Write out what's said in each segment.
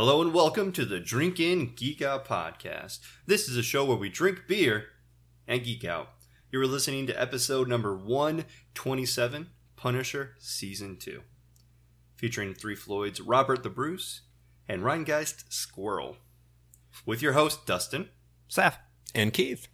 Hello and welcome to the Drink In Geek Out podcast. This is a show where we drink beer and geek out. You are listening to episode number 127, Punisher Season 2, featuring Three Floyd's Robert the Bruce and Rhinegeist Squirrel. With your host, Dustin. Seth. And Keith.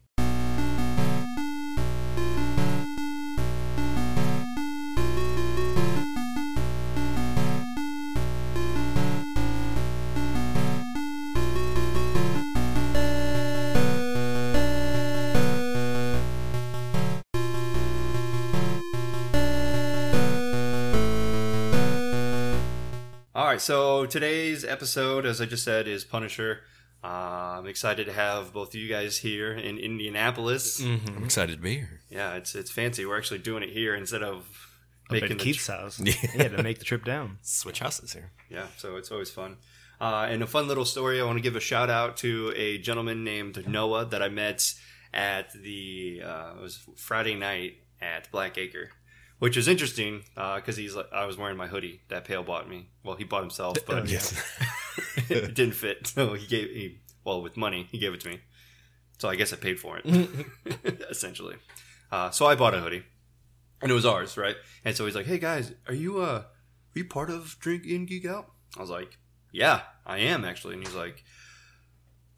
So today's episode, as I just said, is Punisher. Uh, I'm excited to have both of you guys here in Indianapolis. I'm excited to be here. Yeah, it's it's fancy. We're actually doing it here instead of Up making the Keith's tr- house. Yeah. Yeah, to make the trip down. Switch houses here. Yeah, so it's always fun. Uh, and a fun little story. I want to give a shout out to a gentleman named Noah that I met at the uh, it was Friday night at Black Acre, which is interesting because he's like I was wearing my hoodie that Pail bought me. Well, he bought himself, but Oh, yeah. it didn't fit. So he gave he well with money he gave it to me. So I guess I paid for it essentially. Uh, so I bought a hoodie, and it was ours, right? And so he's like, "Hey guys, are you uh, are you part of Drink In Geek Out?" I was like, "Yeah, I am actually." And he's like,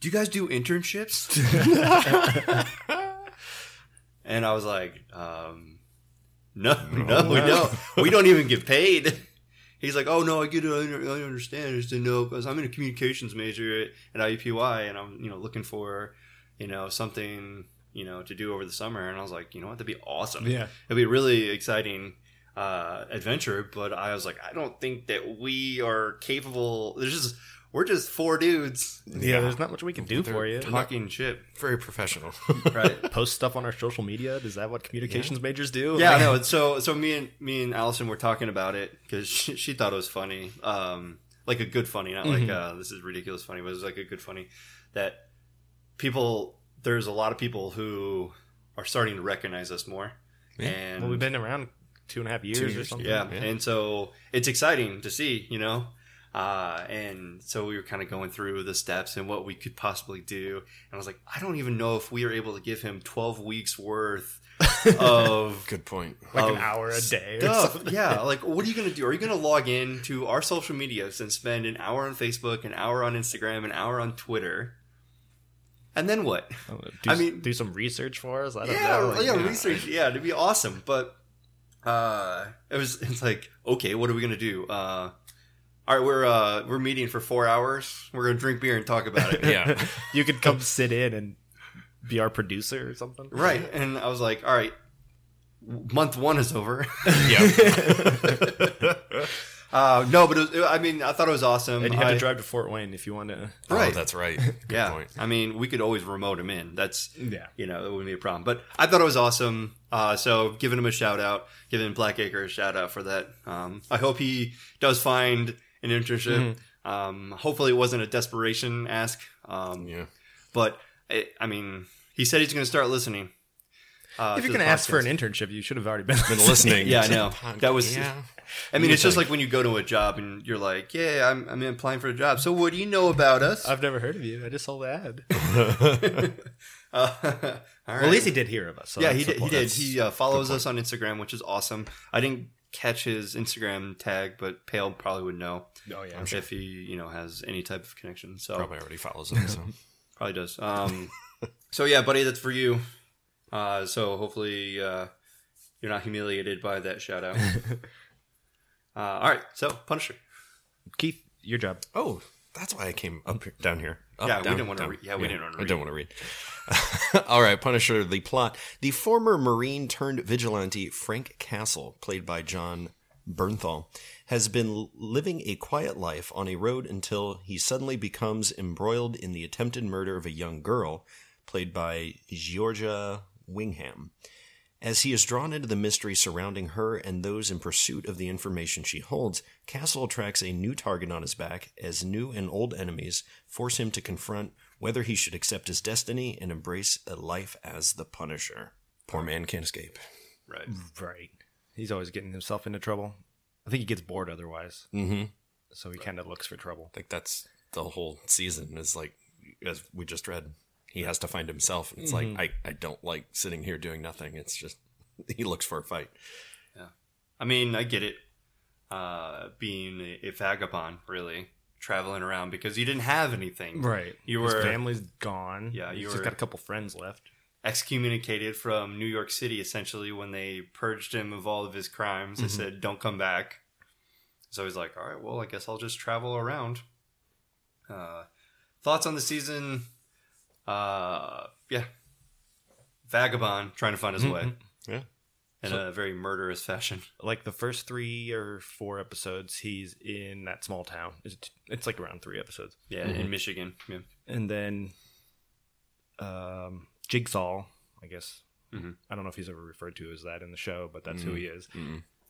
"Do you guys do internships?" and I was like, um, "No, no, we don't. We don't even get paid." He's like, "Oh no, I get it. I I understand. I just didn't know because I'm in a communications major at, at IUPUI, and I'm you know looking for you know something you know to do over the summer." And I was like, "You know what? That'd be awesome. Yeah. It'd be really exciting uh, adventure." But I was like, "I don't think that we are capable. There's just we're just four dudes Yeah, there's not much we can do for you. talking shit, Very professional. right?" Post stuff on our social media. Is that what communications majors do? Yeah, I know. So, so me and me and Allison were talking about it because she, she thought it was funny, um, like a good funny, not like uh, this is ridiculous funny, but it was like a good funny that people. There's a lot of people who are starting to recognize us more, Yeah. and Well, we've been around two and a half years, or something. yeah, Yeah. and so it's exciting to see, you know. Uh, and so we were kind of going through the steps and what we could possibly do. And I was like, I don't even know if we are able to give him 12 weeks worth of Good point. Like an hour a day or stuff. Yeah, like what are you gonna do? Are you gonna log in to our social medias and spend an hour on Facebook, an hour on Instagram, an hour on Twitter, and then what? Do, I mean- do some research for us. I don't Yeah, know. Like, yeah, yeah. research. Yeah, it'd be awesome. But uh, it was. It's like okay, what are we gonna do? Uh, all right, we're uh, we're meeting for four hours. We're gonna drink beer and talk about it. Yeah. you could come sit in and be our producer or something. Right, and I was like, all right, month one is over. yeah. uh, no, but it was, I mean, I thought it was awesome. And you had I- to drive to Fort Wayne if you want to. Right. Oh, that's right. Good yeah, point. I mean, we could always remote him in. That's Yeah. you know, it wouldn't be a problem. But I thought it was awesome. Uh, so giving him a shout out, giving Blackacre a shout out for that. Um, I hope he does find an internship. Um, hopefully it wasn't a desperation ask. Um, Yeah. but it, I mean, he said he's going to start listening. Uh, If you're going to ask for an internship, you should have already been, Been listening. Yeah, I know. That was- Yeah. I mean, You it's just think. like when you go to a job and you're like, "Yeah, I'm, I'm applying for a job. So what do you know about us?" I've never heard of you. I just saw the ad. Uh, all Well, at least he did hear of us. So yeah, that's he the did. He did. That's He uh, follows us on Instagram, which is awesome. I didn't catch his Instagram tag, but Pail probably would know Oh yeah, if he, you know, has any type of connection. So Probably already follows him. So. probably does. Um, so yeah, buddy, that's for you. Uh, so hopefully uh, you're not humiliated by that shout out. uh, all right, so Punisher. Keith, your job. Oh, that's why I came up here, down here. Up, Yeah, we down, didn't wanna read- yeah, we didn't wanna I read. don't want to read. All right, Punisher. The plot: the former Marine turned vigilante Frank Castle, played by Jon Bernthal, has been living a quiet life on a road until he suddenly becomes embroiled in the attempted murder of a young girl, played by Giorgia Whigham. As he is drawn into the mystery surrounding her and those in pursuit of the information she holds, Castle attracts a new target on his back as new and old enemies force him to confront whether he should accept his destiny and embrace a life as the Punisher. Poor man can't escape. Right. Right. He's always getting himself into trouble. I think he gets bored otherwise, Mm-hmm. so he kind of looks for trouble. I think that's the whole season is like as we just read, he has to find himself, and it's like I I don't like sitting here doing nothing. It's just he looks for a fight. Yeah, I mean, I get it. Uh, being a, a vagabond, really traveling around because you didn't have anything. Right. You His were family's gone. Yeah, He's you just got a couple friends left. excommunicated from New York City essentially when they purged him of all of his crimes. They Mhm. said, "Don't come back." So he's like, "All right, well, I guess I'll just travel around." Uh, thoughts on the season? Uh, yeah, vagabond trying to find his way Yeah. in a very murderous fashion. Like the first three or four episodes, he's in that small town. It's, it's like around three episodes. Yeah, Mm-hmm. in Michigan. Yeah. And then um, Jigsaw, I guess. Mhm. I don't know if he's ever referred to as that in the show, but that's who he is.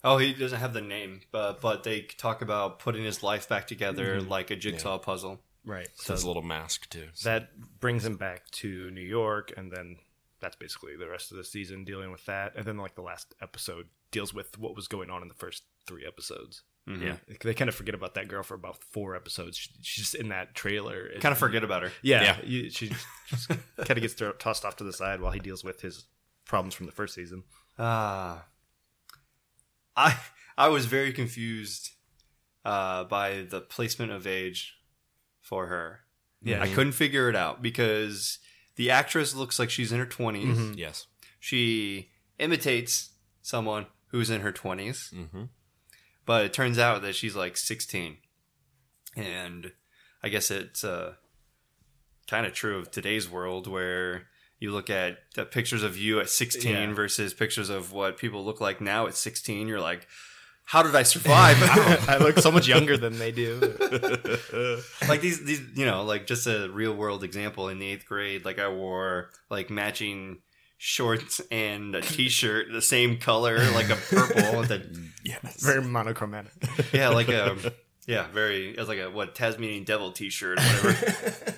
Oh, he doesn't have the name, but but they talk about putting his life back together like a jigsaw puzzle. Right. So his little mask too. that brings him back to New York, and then that's basically the rest of the season dealing with that. And then like the last episode deals with what was going on in the first three episodes. Mhm. Yeah, they kind of forget about that girl for about four episodes. She, she's just in that trailer. Kind of forget about her. yeah, Yeah. you- she just kind of gets thro- tossed off to the side while he deals with his problems from the first season. Ah, I I was very confused uh, by the placement of age for her. Yeah. I couldn't figure it out because the actress looks like she's in her 20s. Mhm. Yes. She imitates someone who's in her 20s, Mm-hmm. but it turns out that she's like 16. And I guess it's uh, kind of true of today's world where you look at the pictures of you at 16 Yeah. versus pictures of what people look like now at 16. You're like, how did I survive? I look so much younger than they do. like these, these, you know, like just a real world example in the eighth grade, like I wore like matching shorts and a t-shirt the same color like a purple that Yes. Very monochromatic. yeah like a um, yeah very it was like a what tasmanian devil t-shirt or whatever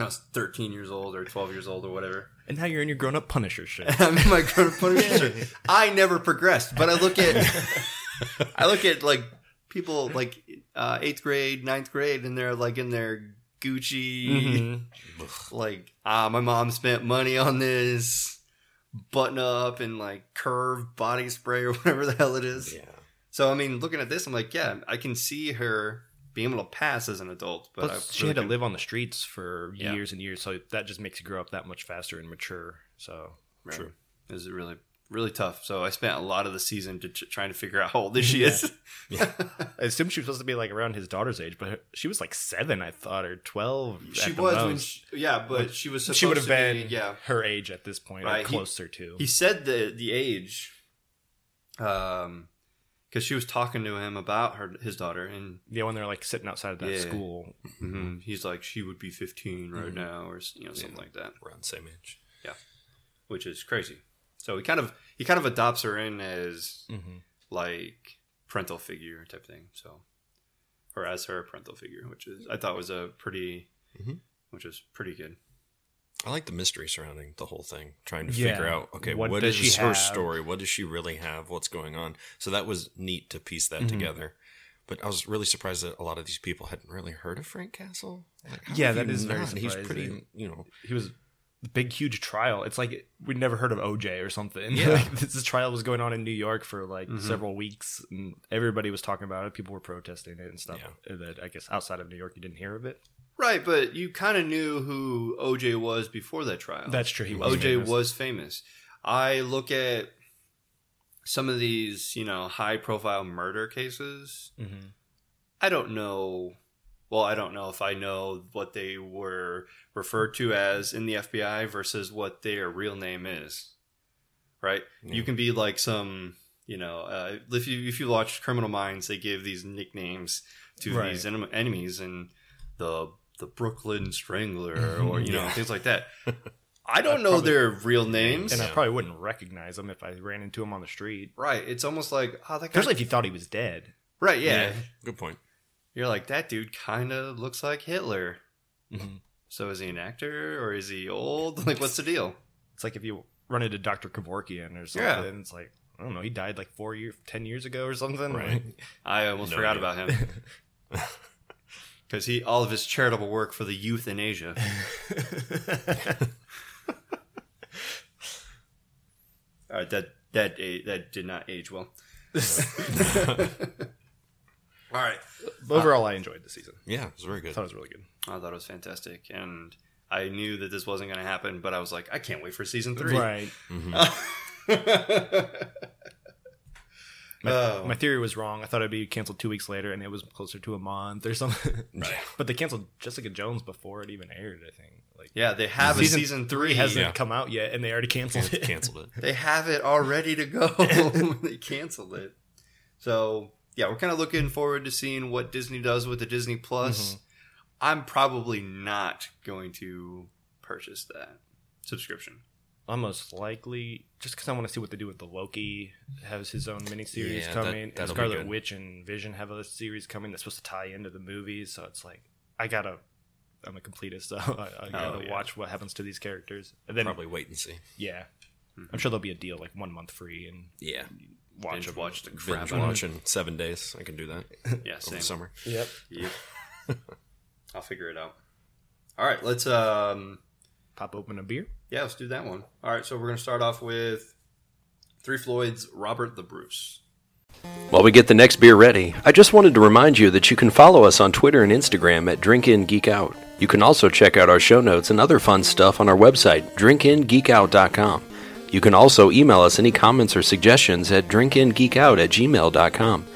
i was 13 years old or 12 years old or whatever And now you're in your grown up Punisher shit. i'm in my grown up Punisher shirt i never progressed but i look at i look at like people like uh, eighth grade ninth grade and they're like in their gucci Mhm. like ah my mom spent money on this button up and like curve body spray or whatever the hell it is Yeah. so I mean, looking at this, I'm like, yeah, I can see her being able to pass as an adult, but I she really had to live on the streets for Yeah. years and years, so that just makes you grow up that much faster and mature. So Right. True. It really, really tough. So I spent a lot of the season to t- trying to figure out how old she is. I assumed she was supposed to be like around his daughter's age, but her- she was like seven, I thought, or twelve. she was when, she, yeah, but she was. she would have been be- yeah. her age at this point, Right, or he- closer to. He said the the age, um, because she was talking to him about her his daughter, and yeah, when they're like sitting outside of that Yeah. school. mhm, he's like, she would be 15 right Mhm. now, or you know something like that. Around the same age. Yeah, which is crazy. So he kind of he kind of adopts her in as hmm like parental figure type thing. So, or as her parental figure, which is I thought was a pretty, Mhm. which is pretty good. I like the mystery surrounding the whole thing, trying to Yeah. figure out okay, What what does is she her have? story? What does she really have? What's going on? So that was neat to piece that Mhm. together. But I was really surprised that a lot of these people hadn't really heard of Frank Castle. Like, Yeah, that is that you is very not? He's pretty, you know. He was a big, huge trial. It's like we'd never heard of OJ or something. Yeah. like, this trial was going on in New York for like Mhm. several weeks, and everybody was talking about it. People were protesting it and stuff. Yeah. That I guess outside of New York, you didn't hear of it. Right, but you kind of knew who OJ was before that trial. That's true. He was OJ famous. was famous. I look at some of these, you know, high profile murder cases. Mhm. I don't know. Well, I don't know if I know what they were referred to as in the FBI versus what their real name is. Right? You can be like some, you know, uh, if you if you watch Criminal Minds, they give these nicknames to Right. these enem- enemies and the the Brooklyn Strangler or you know Yeah. things like that. I don't I know probably- their real names. and I probably wouldn't recognize them if I ran into him on the street, right? It's almost like oh that guy. especially if you thought he was dead. right? Yeah. Good point. You're like that dude. Kind of looks like Hitler. Mhm. So is he an actor or is he old? Like, what's the deal? It's like if you run into Doctor Kevorkian or something. Yeah. It's like I don't know. He died like four years, ten years ago or something. Right. I almost No forgot idea. about him. because he all of his charitable work for the youth in Asia. All right, that that that did not age well. All right, Overall, I enjoyed the season. Yeah, it was very I good. thought it was really good. I thought it was fantastic, and I knew that this wasn't going to happen, but I was like, I can't wait for season three. Right. Mm-hmm. My, Oh. my theory was wrong. I thought it'd be canceled two weeks later, and it was closer to a month or something. Right. but they canceled Jessica Jones before it even aired. I think. Like yeah, they have a season three. hasn't Yeah. come out yet, and they already canceled it. Canceled it. They have it all ready to go. they canceled it. So yeah, we're kind of looking forward to seeing what Disney does with the Disney Plus. Mm-hmm. I'm probably not going to purchase that subscription. I'm most likely, just because I want to see what they do with the Loki. Has his own miniseries Yeah, coming, and that'll be Scarlet. Witch and Vision have a series coming that's supposed to tie into the movies. So it's like I gotta. I'm a completist, so I, I gotta Oh, yeah. watch what happens to these characters. And then, Probably wait and see. yeah, hmm. I'm sure there'll be a deal like one month free and Yeah. Watch Binge watch the crap Binge out of watch in seven days. I can do that it. Yeah, over same. the summer. Yep. Yep. I'll figure it out. All right, let's um Pop open a beer. yeah, let's do that one. All right, so we're gonna start off with Three Floyd's Robert the Bruce. While we get the next beer ready, I just wanted to remind you that you can follow us on Twitter and Instagram at DrinkInGeekOut. You can also check out our show notes and other fun stuff on our website, drinkingeekout.com. You can also email us any comments or suggestions at drinkingeekout at gmail.com.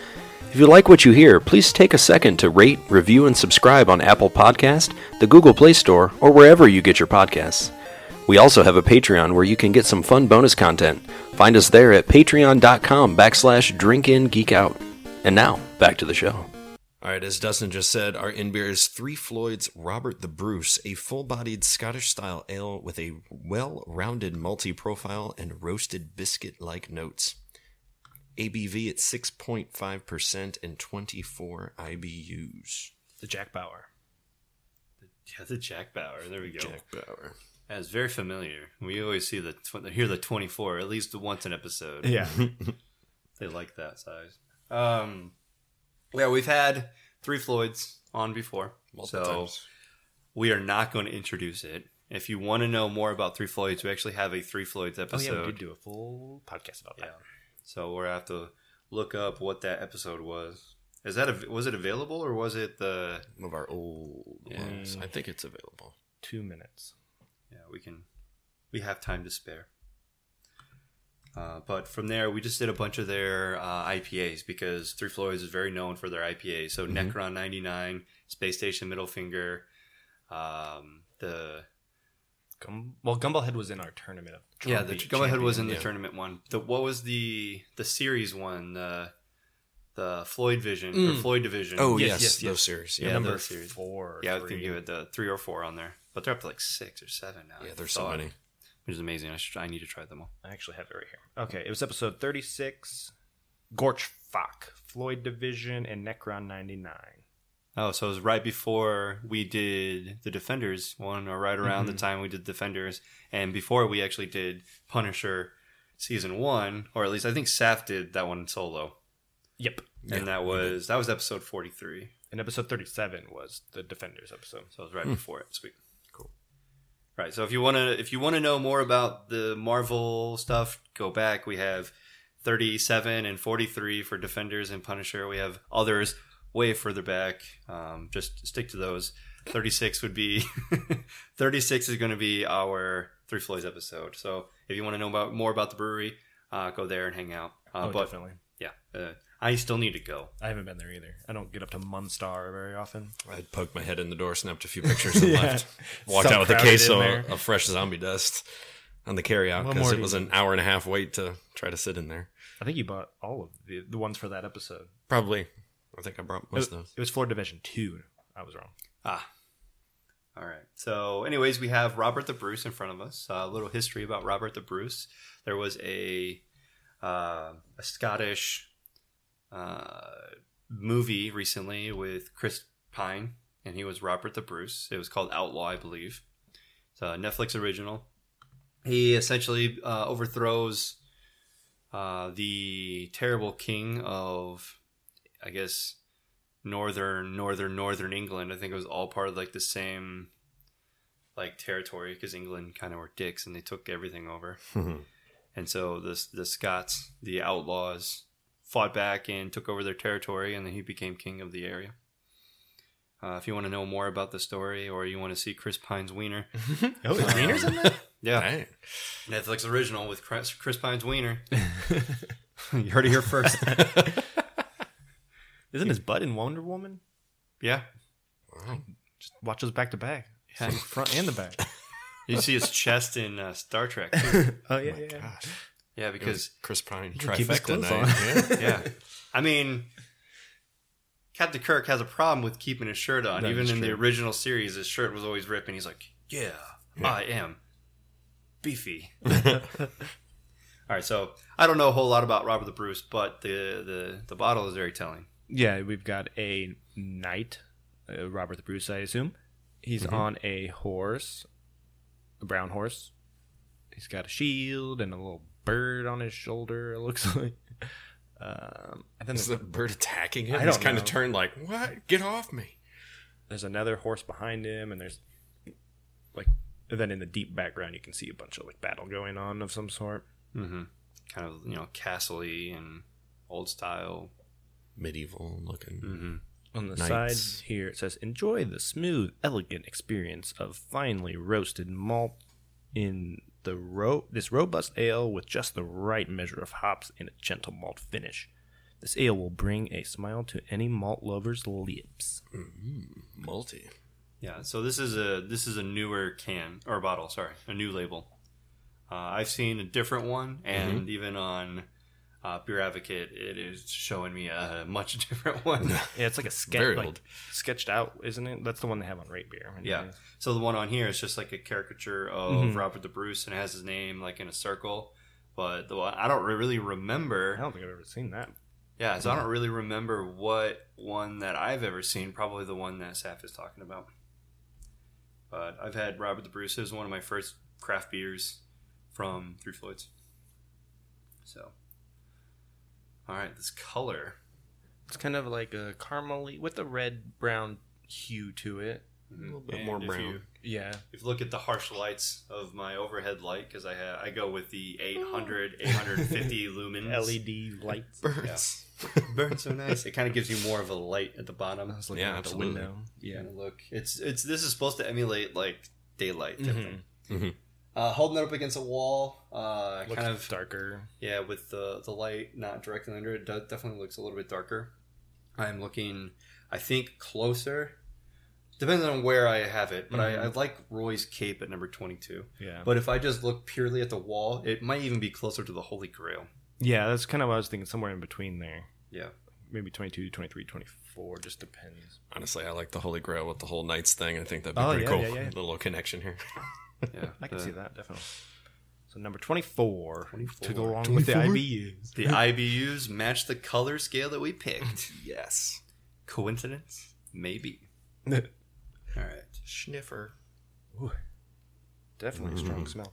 If you like what you hear, please take a second to rate, review, and subscribe on Apple Podcast, the Google Play Store, or wherever you get your podcasts. We also have a Patreon where you can get some fun bonus content. Find us there at patreon.com backslash drinkingeekout. And now, back to the show. All right, as Dustin just said, our in beer is Three Floyd's Robert the Bruce, a full bodied Scottish style ale with a well rounded multi profile and roasted biscuit like notes. ABV at 6.5% and 24 IBUs. The Jack Bauer. Yeah, the Jack Bauer. There we go. Jack Bauer. That's very familiar. We always see the tw- hear the twenty four at least once an episode. Yeah. They like that size. Um, yeah, we've had three Floyds on before, Multiple so times. we are not going to introduce it. If you want to know more about Three Floyds, we actually have a Three Floyds episode. oh episode. yeah, we did do a full podcast about Yeah. that. So we're gonna have to look up what that episode was. Is that a, was it available or was it the? One of our old Yeah. ones. I think it's available. Two minutes. Yeah, we can. We have time to spare. Uh, but from there, we just did a bunch of their uh, IPAs because Three Floyds is very known for their IPAs. So Necron 99, Space Station Middle Finger, um, the Gum- well, Gumballhead was in our tournament of yeah, the Trump Go Ahead was in the yeah. tournament one. The what was the the series one? The the Floyd Vision or Mm. Floyd Division. Oh, Yes, yes, yes, those series. Yeah, Yeah, number those series. four. or yeah, I think you had the three or four on there, but they're up to like six or seven now. yeah there's so many. Which is amazing. I should, I need to try them all. I actually have it right here. Okay, it was episode thirty-six. Gorch Fock, Floyd Division, and Necron ninety-nine. Oh, so it was right before we did the Defenders one, or right around the mm-hmm. time we did Defenders, and before we actually did Punisher season one, or at least I think Saf did that one solo, Yep. and that was that was episode forty three. And episode thirty-seven was the Defenders episode. So it was right hmm. before it. Sweet, cool. Right. So if you want to if you want to know more about the Marvel stuff, go back. We have thirty seven and forty three for Defenders and Punisher. We have others way further back. Um, just stick to those. Thirty six would be thirty six is going to be our Three Floyds episode. So if you want to know about more about the brewery, uh, go there and hang out. Uh, oh, but definitely. yeah, uh, I still need to go. I haven't been there either. I don't get up to Munster very often. I poked my head in the door, snapped a few pictures, and Yeah. left. Walked So out with a crowded case of, there. of fresh zombie dust on the carryout What because it was an hour and a half wait to try to sit in there. I think you bought all of the the ones for that episode. Probably. I think I brought It, most of those. it was Floyd Division two. I was wrong. Ah. All right. So, anyways, we have Robert the Bruce in front of us. a little history about Robert the Bruce. There was a uh, a Scottish uh, movie recently with Chris Pine, and he was Robert the Bruce. It was called Outlaw, I believe. It's a Netflix original. He essentially uh, overthrows uh, the terrible king of, I guess, northern, northern, northern England. I think it was all part of like the same like territory because England kind of were dicks and they took everything over. and so the the Scots, the outlaws, fought back and took over their territory, and then he became king of the area. Uh, if you want to know more about the story, or you want to see Chris Pine's wiener, Oh, is Wiener's in that? yeah, Dang. Netflix original with Chris, Chris Pine's wiener. you heard it here first. Isn't his butt in Wonder Woman? yeah, Just watch those back to back. See front and the back. you see his chest in uh, Star Trek. too. Oh yeah, yeah. yeah. Gosh. Yeah, because Chris Pine can keep his trifecta clothes night. on. Yeah. yeah, I mean, Captain Kirk has a problem with keeping his shirt on. That Even is in the original series, his shirt was always ripping. He's like, "Yeah, I am beefy." All right, so I don't know a whole lot about Robert the Bruce, but the the the bottle is very telling. Yeah, we've got a knight, uh, Robert the Bruce, I assume. He's on a horse, a brown horse. He's got a shield and a little bird on his shoulder. It looks like. Um, and then Is there's, the bird attacking him? I He's don't kind know. of turned like, what? Get off me. there's another horse behind him, and there's like. And then in the deep background, you can see a bunch of like battle going on of some sort. Mm-hmm. Kind of you know castle-y and old style. Medieval looking. Mm-hmm. On the Knights. side here, it says, "Enjoy the smooth, elegant experience of finely roasted malt in the ro- this robust ale with just the right measure of hops and a gentle malt finish. This ale will bring a smile to any malt lover's lips." Malty. Yeah, so this is a this is a newer can or bottle. Sorry, a new label. Uh, I've seen a different one, and even on uh, Beer Advocate, it is showing me a much different one. Yeah, it's like a sketch, Very like old. sketched out, isn't it? That's the one they have on Rate Beer. yeah, so the one on here is just like a caricature of Robert the Bruce, and it has his name like in a circle. But the one I don't really remember. I don't think I've ever seen that. Yeah, so I don't really remember what one that I've ever seen. Probably the one that Saf is talking about. But I've had Robert the Bruce. It was one of my first craft beers from Three Floyds. So, all right, this color. It's kind of like a caramely with a red brown hue to it. A little bit And more if brown. You, Yeah, if you look at the harsh lights of my overhead light, because I have, I go with the 800, 850 lumens. LED lights. Birds. burns so nice. It kind of gives you more of a light at the bottom. I was looking Yeah, out the window. Yeah. kind of look. It's it's this is supposed to emulate like daylight. Type Mhm. Thing. Uh, holding it up against a wall, uh, Looks kind of darker. yeah, with the the light not directly under it, does, definitely looks a little bit darker. I'm looking, I think closer. Depends on where I have it, but I, I like Roy's cape at number twenty two. Yeah. But if I just look purely at the wall, it might even be closer to the Holy Grail. Yeah, that's kind of what I was thinking, somewhere in between there. Yeah, Maybe 22, 23, 24, just depends. Honestly, I like the Holy Grail with the whole Knights thing. I think that'd be Oh, pretty yeah, cool. yeah, yeah. The little connection here. yeah. I can the, see that, definitely. So number 24, 24. to go along with the IBUs. The IBUs match the color scale that we picked. yes. Coincidence? Maybe. All right. Sniffer. definitely a strong smell.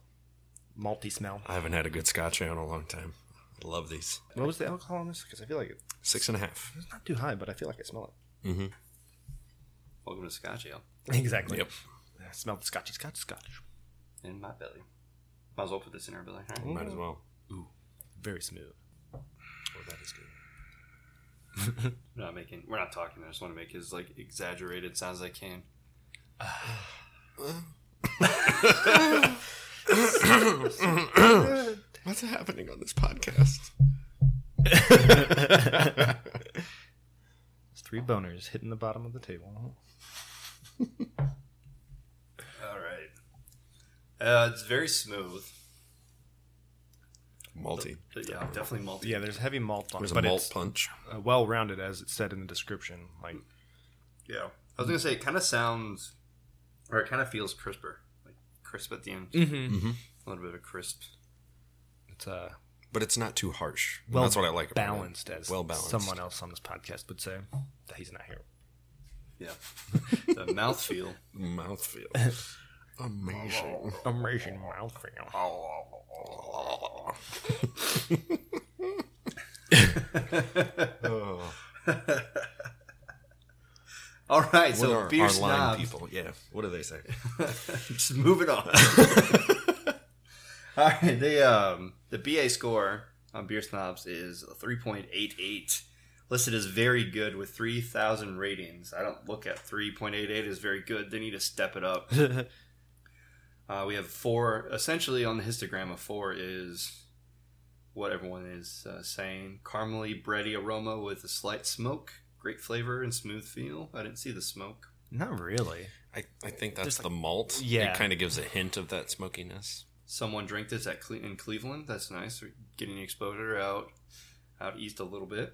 Malty smell. I haven't had a good Scotch ale in a long time. I love these. What was the alcohol on this? Because I feel like Six and a half. it's not too high, but I feel like I smell it. Mm-hmm. Welcome to Scotch Ale. Exactly. Yep. I smell the scotchy scotch scotch. In my belly. Might as well put this in our belly. All right. Might as well. Ooh, very smooth. Oh, that is good. We're not making. We're not talking. I just want to make as like exaggerated sounds as I can. What's happening on this podcast? It's three boners hitting the bottom of the table. All right. Uh, it's very smooth. Malty. But yeah, definitely multi. Yeah, there's heavy malt on There's it, a but malt it's punch. uh, well rounded, as it said in the description. Like, Yeah. I was gonna say it kind of sounds, or it kind of feels crisper, like crisp at the end. mm-hmm. A little bit of crisp. it's uh, But it's not too harsh. well That's what I like about balanced, it. as well balanced. someone else on this podcast would say. That he's not here. Yeah. the mouthfeel. Mouthfeel. Amazing. Amazing mouthfeel. Oh. All right, What so are beer our snobs. people? Yeah. What do they say? Just moving on. All right, the um the BA score on beer snobs is a three point eight eight, listed as very good with three thousand ratings. I don't look at three point eight eight as very good. They need to step it up. Uh, we have four. Essentially, on the histogram, a four is what everyone is uh, saying: caramely, bready aroma with a slight smoke, great flavor and smooth feel. I didn't see the smoke. Not really. I, I think that's Just the malt. Yeah. It kind of gives a hint of that smokiness. someone drank this at Cle- in Cleveland. That's nice. We're getting the exposure out out east a little bit.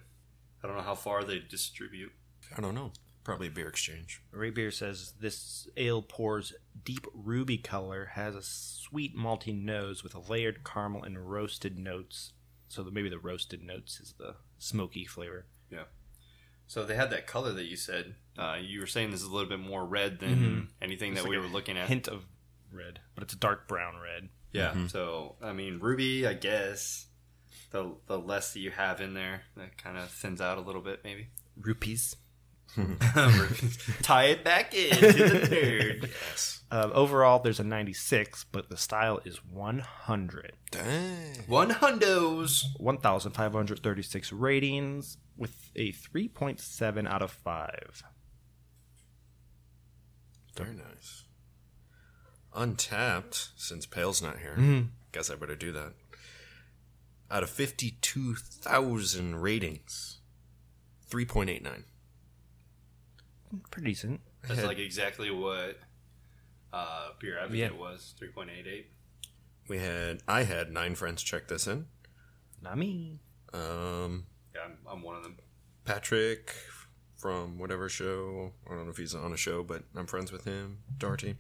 I don't know how far they distribute. I don't know. Probably a beer exchange. Rate Beer says this ale pours deep ruby color, has a sweet malty nose with a layered caramel and roasted notes. So that maybe the roasted notes is the smoky flavor. Yeah. So they had that color that you said. Uh, you were saying this is a little bit more red than Mhm. anything It's that like we a were looking at. Hint of red, but it's a dark brown red. Yeah. Mhm. So I mean, ruby. I guess the the less that you have in there, that kind of thins out a little bit, maybe. Rupees. Tie it back in to the nerd. Yes. Uh, overall, there's a 96, but the style is 100. Dang. One hundos. 1,536 ratings with a 3.7 out of 5. Very nice. Untappd, since Pail's not here. Mhm. Guess I better do that. Out of 52,000 ratings, 3.89. Pretty decent. That's had- like exactly what uh, Beer Advocate Yeah. was. Three point eight eight. We had, I had nine friends check this in. Not me. Um, Yeah, I'm, I'm one of them. Patrick from whatever show. I don't know if he's on a show, but I'm friends with him. Darty.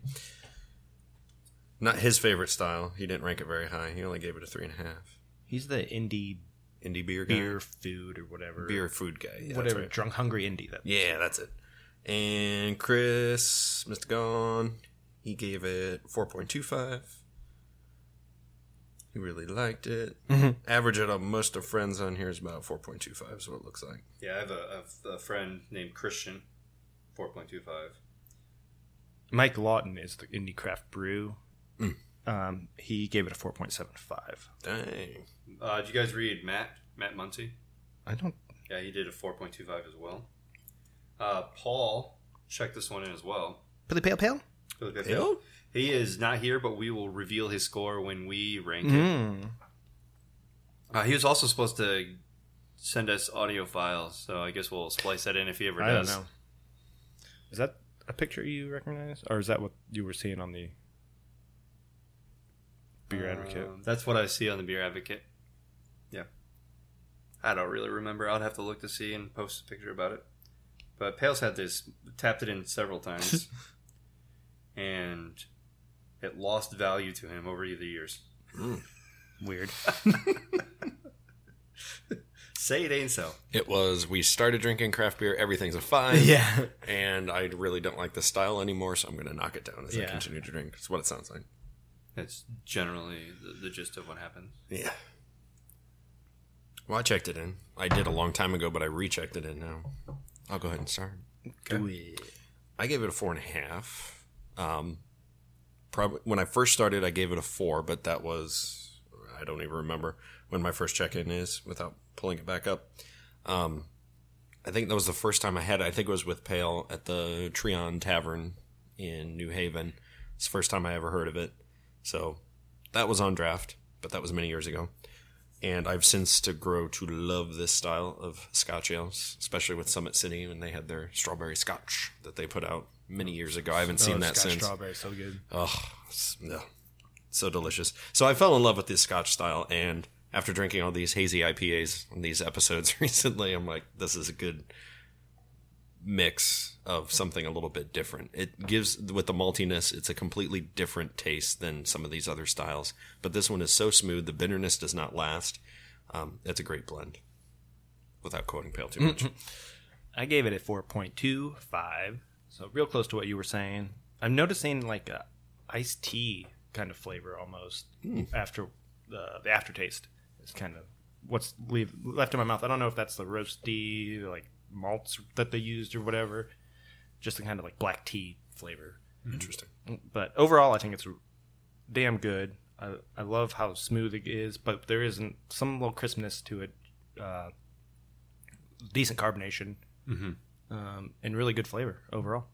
Not his favorite style. He didn't rank it very high. He only gave it a three and a half. He's the indie Indie beer guy. beer food or whatever. beer food guy. Yeah, whatever. right. Drunk Hungry Indie. That. Yeah, that's it. And Chris, Mr. Gone, he gave it 4.25. He really liked it. Mhm. Average out of most of friends on here is about 4.25 is what it looks like. Yeah, I have a, I have a friend named Christian. Four point two five. Mike Lawton is the indie craft brew. Mm. Um, he gave it a 4.75. Dang. Uh, did you guys read Matt Matt Muncy? I don't. Yeah, he did a four point two five as well. Uh, Paul check this one in as well. Billy Pale Pale? Really good Pale? He is not here, but we will reveal his score when we rank it. Mm. Uh, he was also supposed to send us audio files, so I guess we'll splice that in if he ever I don't does. know. Is that a picture you recognize? Or is that what you were seeing on the Beer Advocate? Um, that's what I see on the Beer Advocate. Yeah. I don't really remember. I'll have to look to see and post a picture about it. But Pail's had this, tapped it in several times, and it lost value to him over the years. Mm. Weird. Say it ain't so. It was, we started drinking craft beer, everything's a fine. yeah. And I really don't like the style anymore, so I'm going to knock it down as I continue to drink. That's what it sounds like. That's generally the, the gist of what happens. Yeah. Well, I checked it in. I did a long time ago, but I rechecked it in now. I'll go ahead and start. Do it. I gave it a four and a half. Um, probably when I first started, I gave it a four, but that was I don't even remember when my first check in is without pulling it back up. Um, I think that was the first time I had it. I think it was with Pail at the Trion Tavern in New Haven. It's the first time I ever heard of it. So that was on draft, but that was many years ago. And I've since to grow to love this style of Scotch ales, especially with Summit City when they had their strawberry Scotch that they put out many years ago. I haven't oh, seen Oh, that Scotch since. Strawberry, so good. Oh, yeah, so delicious. So I fell in love with this Scotch style, and after drinking all these hazy IPAs on these episodes recently, I'm like, this is a good mix of something a little bit different. It gives with the maltiness, it's a completely different taste than some of these other styles. But this one is so smooth, the bitterness does not last. Um, it's a great blend. Without quoting Pail too much. I gave it a 4.25, so real close to what you were saying. I'm noticing like a iced tea kind of flavor almost after the, the aftertaste. It's kind of what's leave, left in my mouth. I don't know if that's the roasty like malts that they used or whatever. just the kind of like black tea flavor. Interesting. But overall, I think it's damn good. I, I love how smooth it is, but there isn't some little crispness to it. Uh, decent carbonation, um, and really good flavor overall.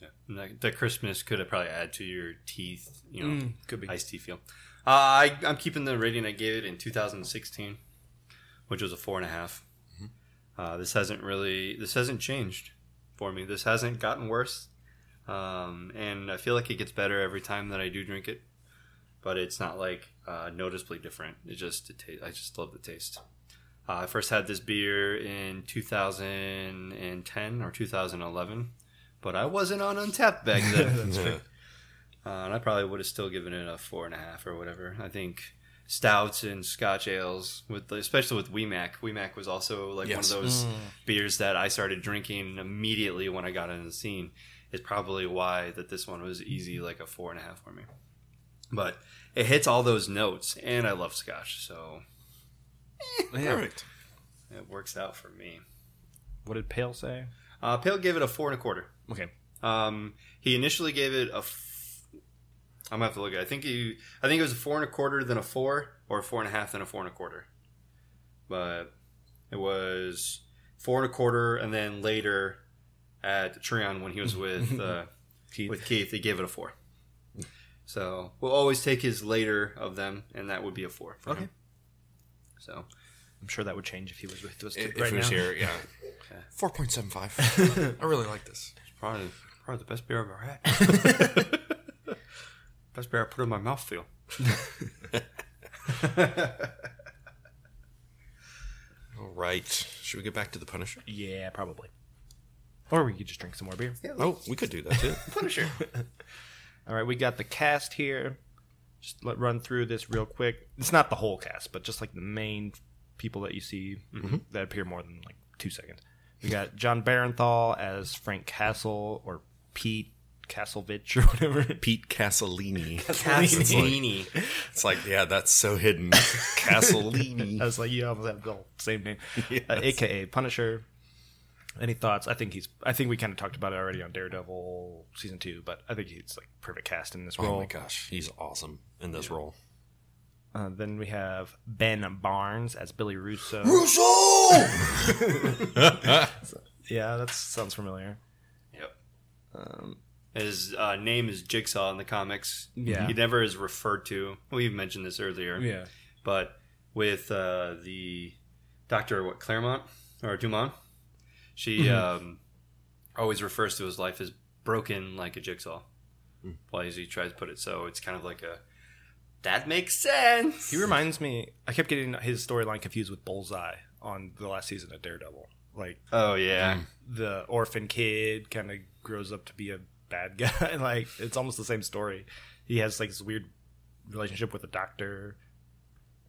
Yeah. That, that crispness could have probably add to your teeth, you know, Mm, could be. iced tea feel. Uh, I, I'm keeping the rating I gave it in 2016, which was a four and a half. Uh, this hasn't really, this hasn't changed for me. This hasn't gotten worse, um, and I feel like it gets better every time that I do drink it. But it's not like uh, noticeably different. It just, it ta- I just love the taste. Uh, I first had this beer in 2010 or 2011, but I wasn't on Untappd back then. Yeah. Uh, and I probably would have still given it a four and a half or whatever. I think stouts and Scotch ales, with especially with Wee Mac. Weemac was also like Yes. one of those beers that I started drinking immediately when I got into the scene. Is probably why that this one was easy, like a four and a half for me. But it hits all those notes, and I love Scotch, so Perfect. it works out for me. What did Pail say? Uh, Pail gave it a four and a quarter. Okay, Um, he initially gave it a. F- I'm gonna have to look at. It. I think he. I think it was a four and a quarter, then a four, or a four and a half, then a four and a quarter. But it was four and a quarter, and then later at Trion when he was with uh, Keith. with Keith, he gave it a four. So we'll always take his later of them, and that would be a four. For Okay. Him. So I'm sure that would change if he was with us If right it was now. here, yeah. Four point seven five. I really like this. probably probably the best beer I've ever had. best beer I put in my mouth feel. All right. Should we get back to the Punisher? Yeah, probably. Or we could just drink some more beer. Oh, we could do that too. Punisher. All right, we got the cast here. Just let run through this real quick. It's not the whole cast, but just like the main people that you see mm-hmm, mm-hmm. that appear more than like two seconds. We got Jon Bernthal as Frank Castle or Pete Castlevich or whatever. Pete Castellini. Castellini. It's like, yeah, that's so hidden. Castellini. I was like, you almost have the same name, uh, aka Punisher. Any thoughts? I think he's. I think we kind of talked about it already on Daredevil season two, but I think he's like perfect cast in this role. Oh my gosh, he's awesome in this role. Uh, then we have Ben Barnes as Billy Russo. Russo! Yeah, that sounds familiar. Yep. His uh, name is Jigsaw in the comics. Yeah. He never is referred to. We mentioned this earlier. Yeah. But with uh, the Doctor what Claremont or Dumont, she um, always refers to his life as broken like a jigsaw. Well, as he tries to put it, so it's kind of like a that makes sense. He reminds me. I kept getting his storyline confused with Bullseye on the last season of Daredevil. Like oh yeah, the orphan kid kind of grows up to be a bad guy. like it's almost the same story. He has like this weird relationship with a doctor.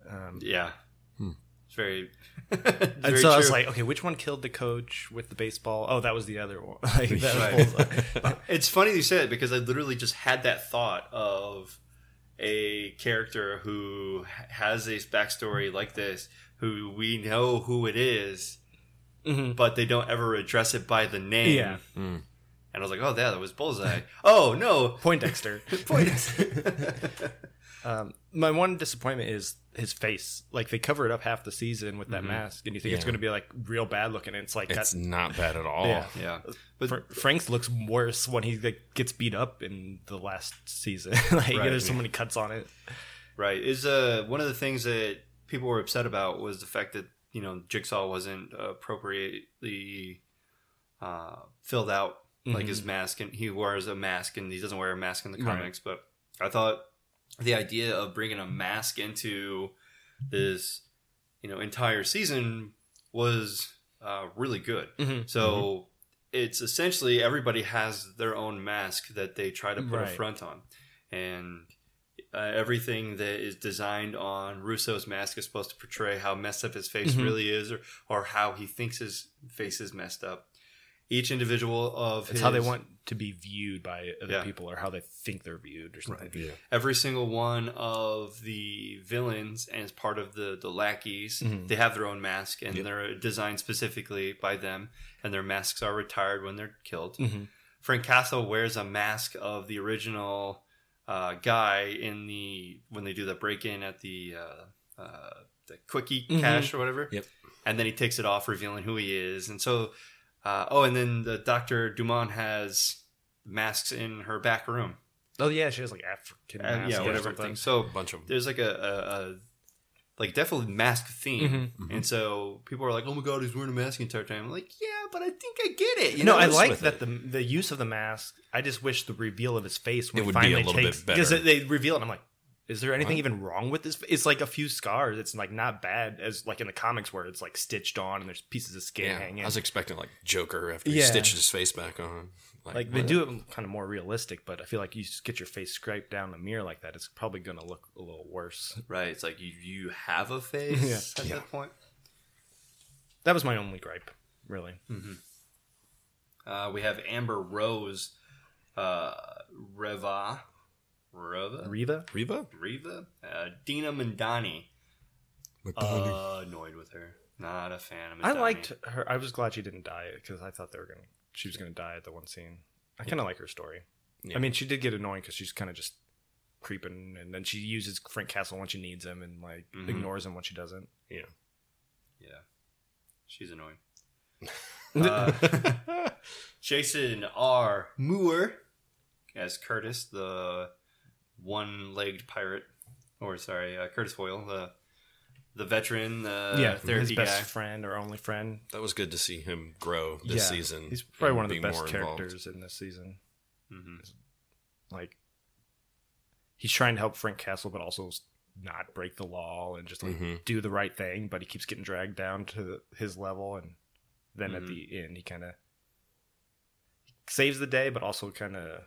Um, yeah. It's very. it's and very so I was like, okay, which one killed the coach with the baseball? Oh, that was the other one. Like, that was Right. Bullseye. It's funny you say it because I literally just had that thought of a character who has a backstory like this, who we know who it is, Mhm. but they don't ever address it by the name. Yeah. And I was like, oh, yeah, that was Bullseye. oh, no. Poindexter. Point. Um, my one disappointment is his face. Like they cover it up half the season with that Mm-hmm. mask, and you think it's going to be like real bad looking. And it's like It's that's not bad at all. Yeah. yeah. But Fr- Frank's looks worse when he like, gets beat up in the last season. like Right. there's so many cuts on it. Right. Is uh one of the things that people were upset about was the fact that you know Jigsaw wasn't appropriately uh, filled out like his mask, and he wears a mask, and he doesn't wear a mask in the Right. comics. But I thought the idea of bringing a mask into this you know entire season was uh, really good. Mhm. So. It's essentially everybody has their own mask that they try to put a front on, and uh, everything that is designed on Russo's mask is supposed to portray how messed up his face Mhm. really is, or or how he thinks his face is messed up. Each individual of It's his, how they want to be viewed by other Yeah. people, or how they think they're viewed, or something. Yeah. every single one of the villains and as part of the the lackeys Mhm. they have their own mask and Yep. they're designed specifically by them and their masks are retired when they're killed Mhm. Frank Castle wears a mask of the original uh, guy in the when they do the break in at the uh, uh, the quickie Mhm. cache or whatever. Yep. And then he takes it off, revealing who he is. And so, uh, oh, and then the Doctor Dumont has masks in her back room. Oh yeah, she has like African Uh, mask yeah, or whatever thing. So A bunch of them. there's like a, a, a like definitely mask theme, Mhm. and so people are like, "Oh my god, he's wearing a mask the entire time." I'm like, "Yeah, but I think I get it." You no, know, I like that it. the the use of the mask. I just wish the reveal of his face when It he would be a finally little bit better. because they reveal it. I'm like, is there anything What? even wrong with this? It's like a few scars. It's like not bad as like in the comics where it's like stitched on and there's pieces of skin Yeah, hanging. I was expecting like Joker after he Yeah. stitched his face back on. like they do it kind of more realistic, but I feel like you just get your face scraped down the mirror like that, it's probably going to look a little worse. right. It's like you you have a face Yeah. at that point. That was my only gripe, really. Uh, we have Amber Rose, uh, Reva, Reva, Riva, Reba? Reva, uh, Dina Madani. Uh, annoyed with her. Not a fan of. I liked her. I was glad she didn't die because I thought they were gonna. She was gonna die at the one scene. I kind of like her story. Yeah. I mean, she did get annoying because she's kind of just creeping, and then she uses Frank Castle when she needs him, and like Mhm. ignores him when she doesn't. Yeah. Yeah, she's annoying. Uh, Jason R. Moore as Curtis, the one-legged pirate, or sorry, uh, Curtis Hoyle, the the veteran, the yeah, his best guy. friend or only friend. That was good to see him grow this Yeah, season. He's probably one of the be best more involved. characters in this season. Mhm. Like, he's trying to help Frank Castle, but also not break the law and just like Mhm. do the right thing. But he keeps getting dragged down to his level, and then at Mhm. the end, he kind of saves the day, but also kind of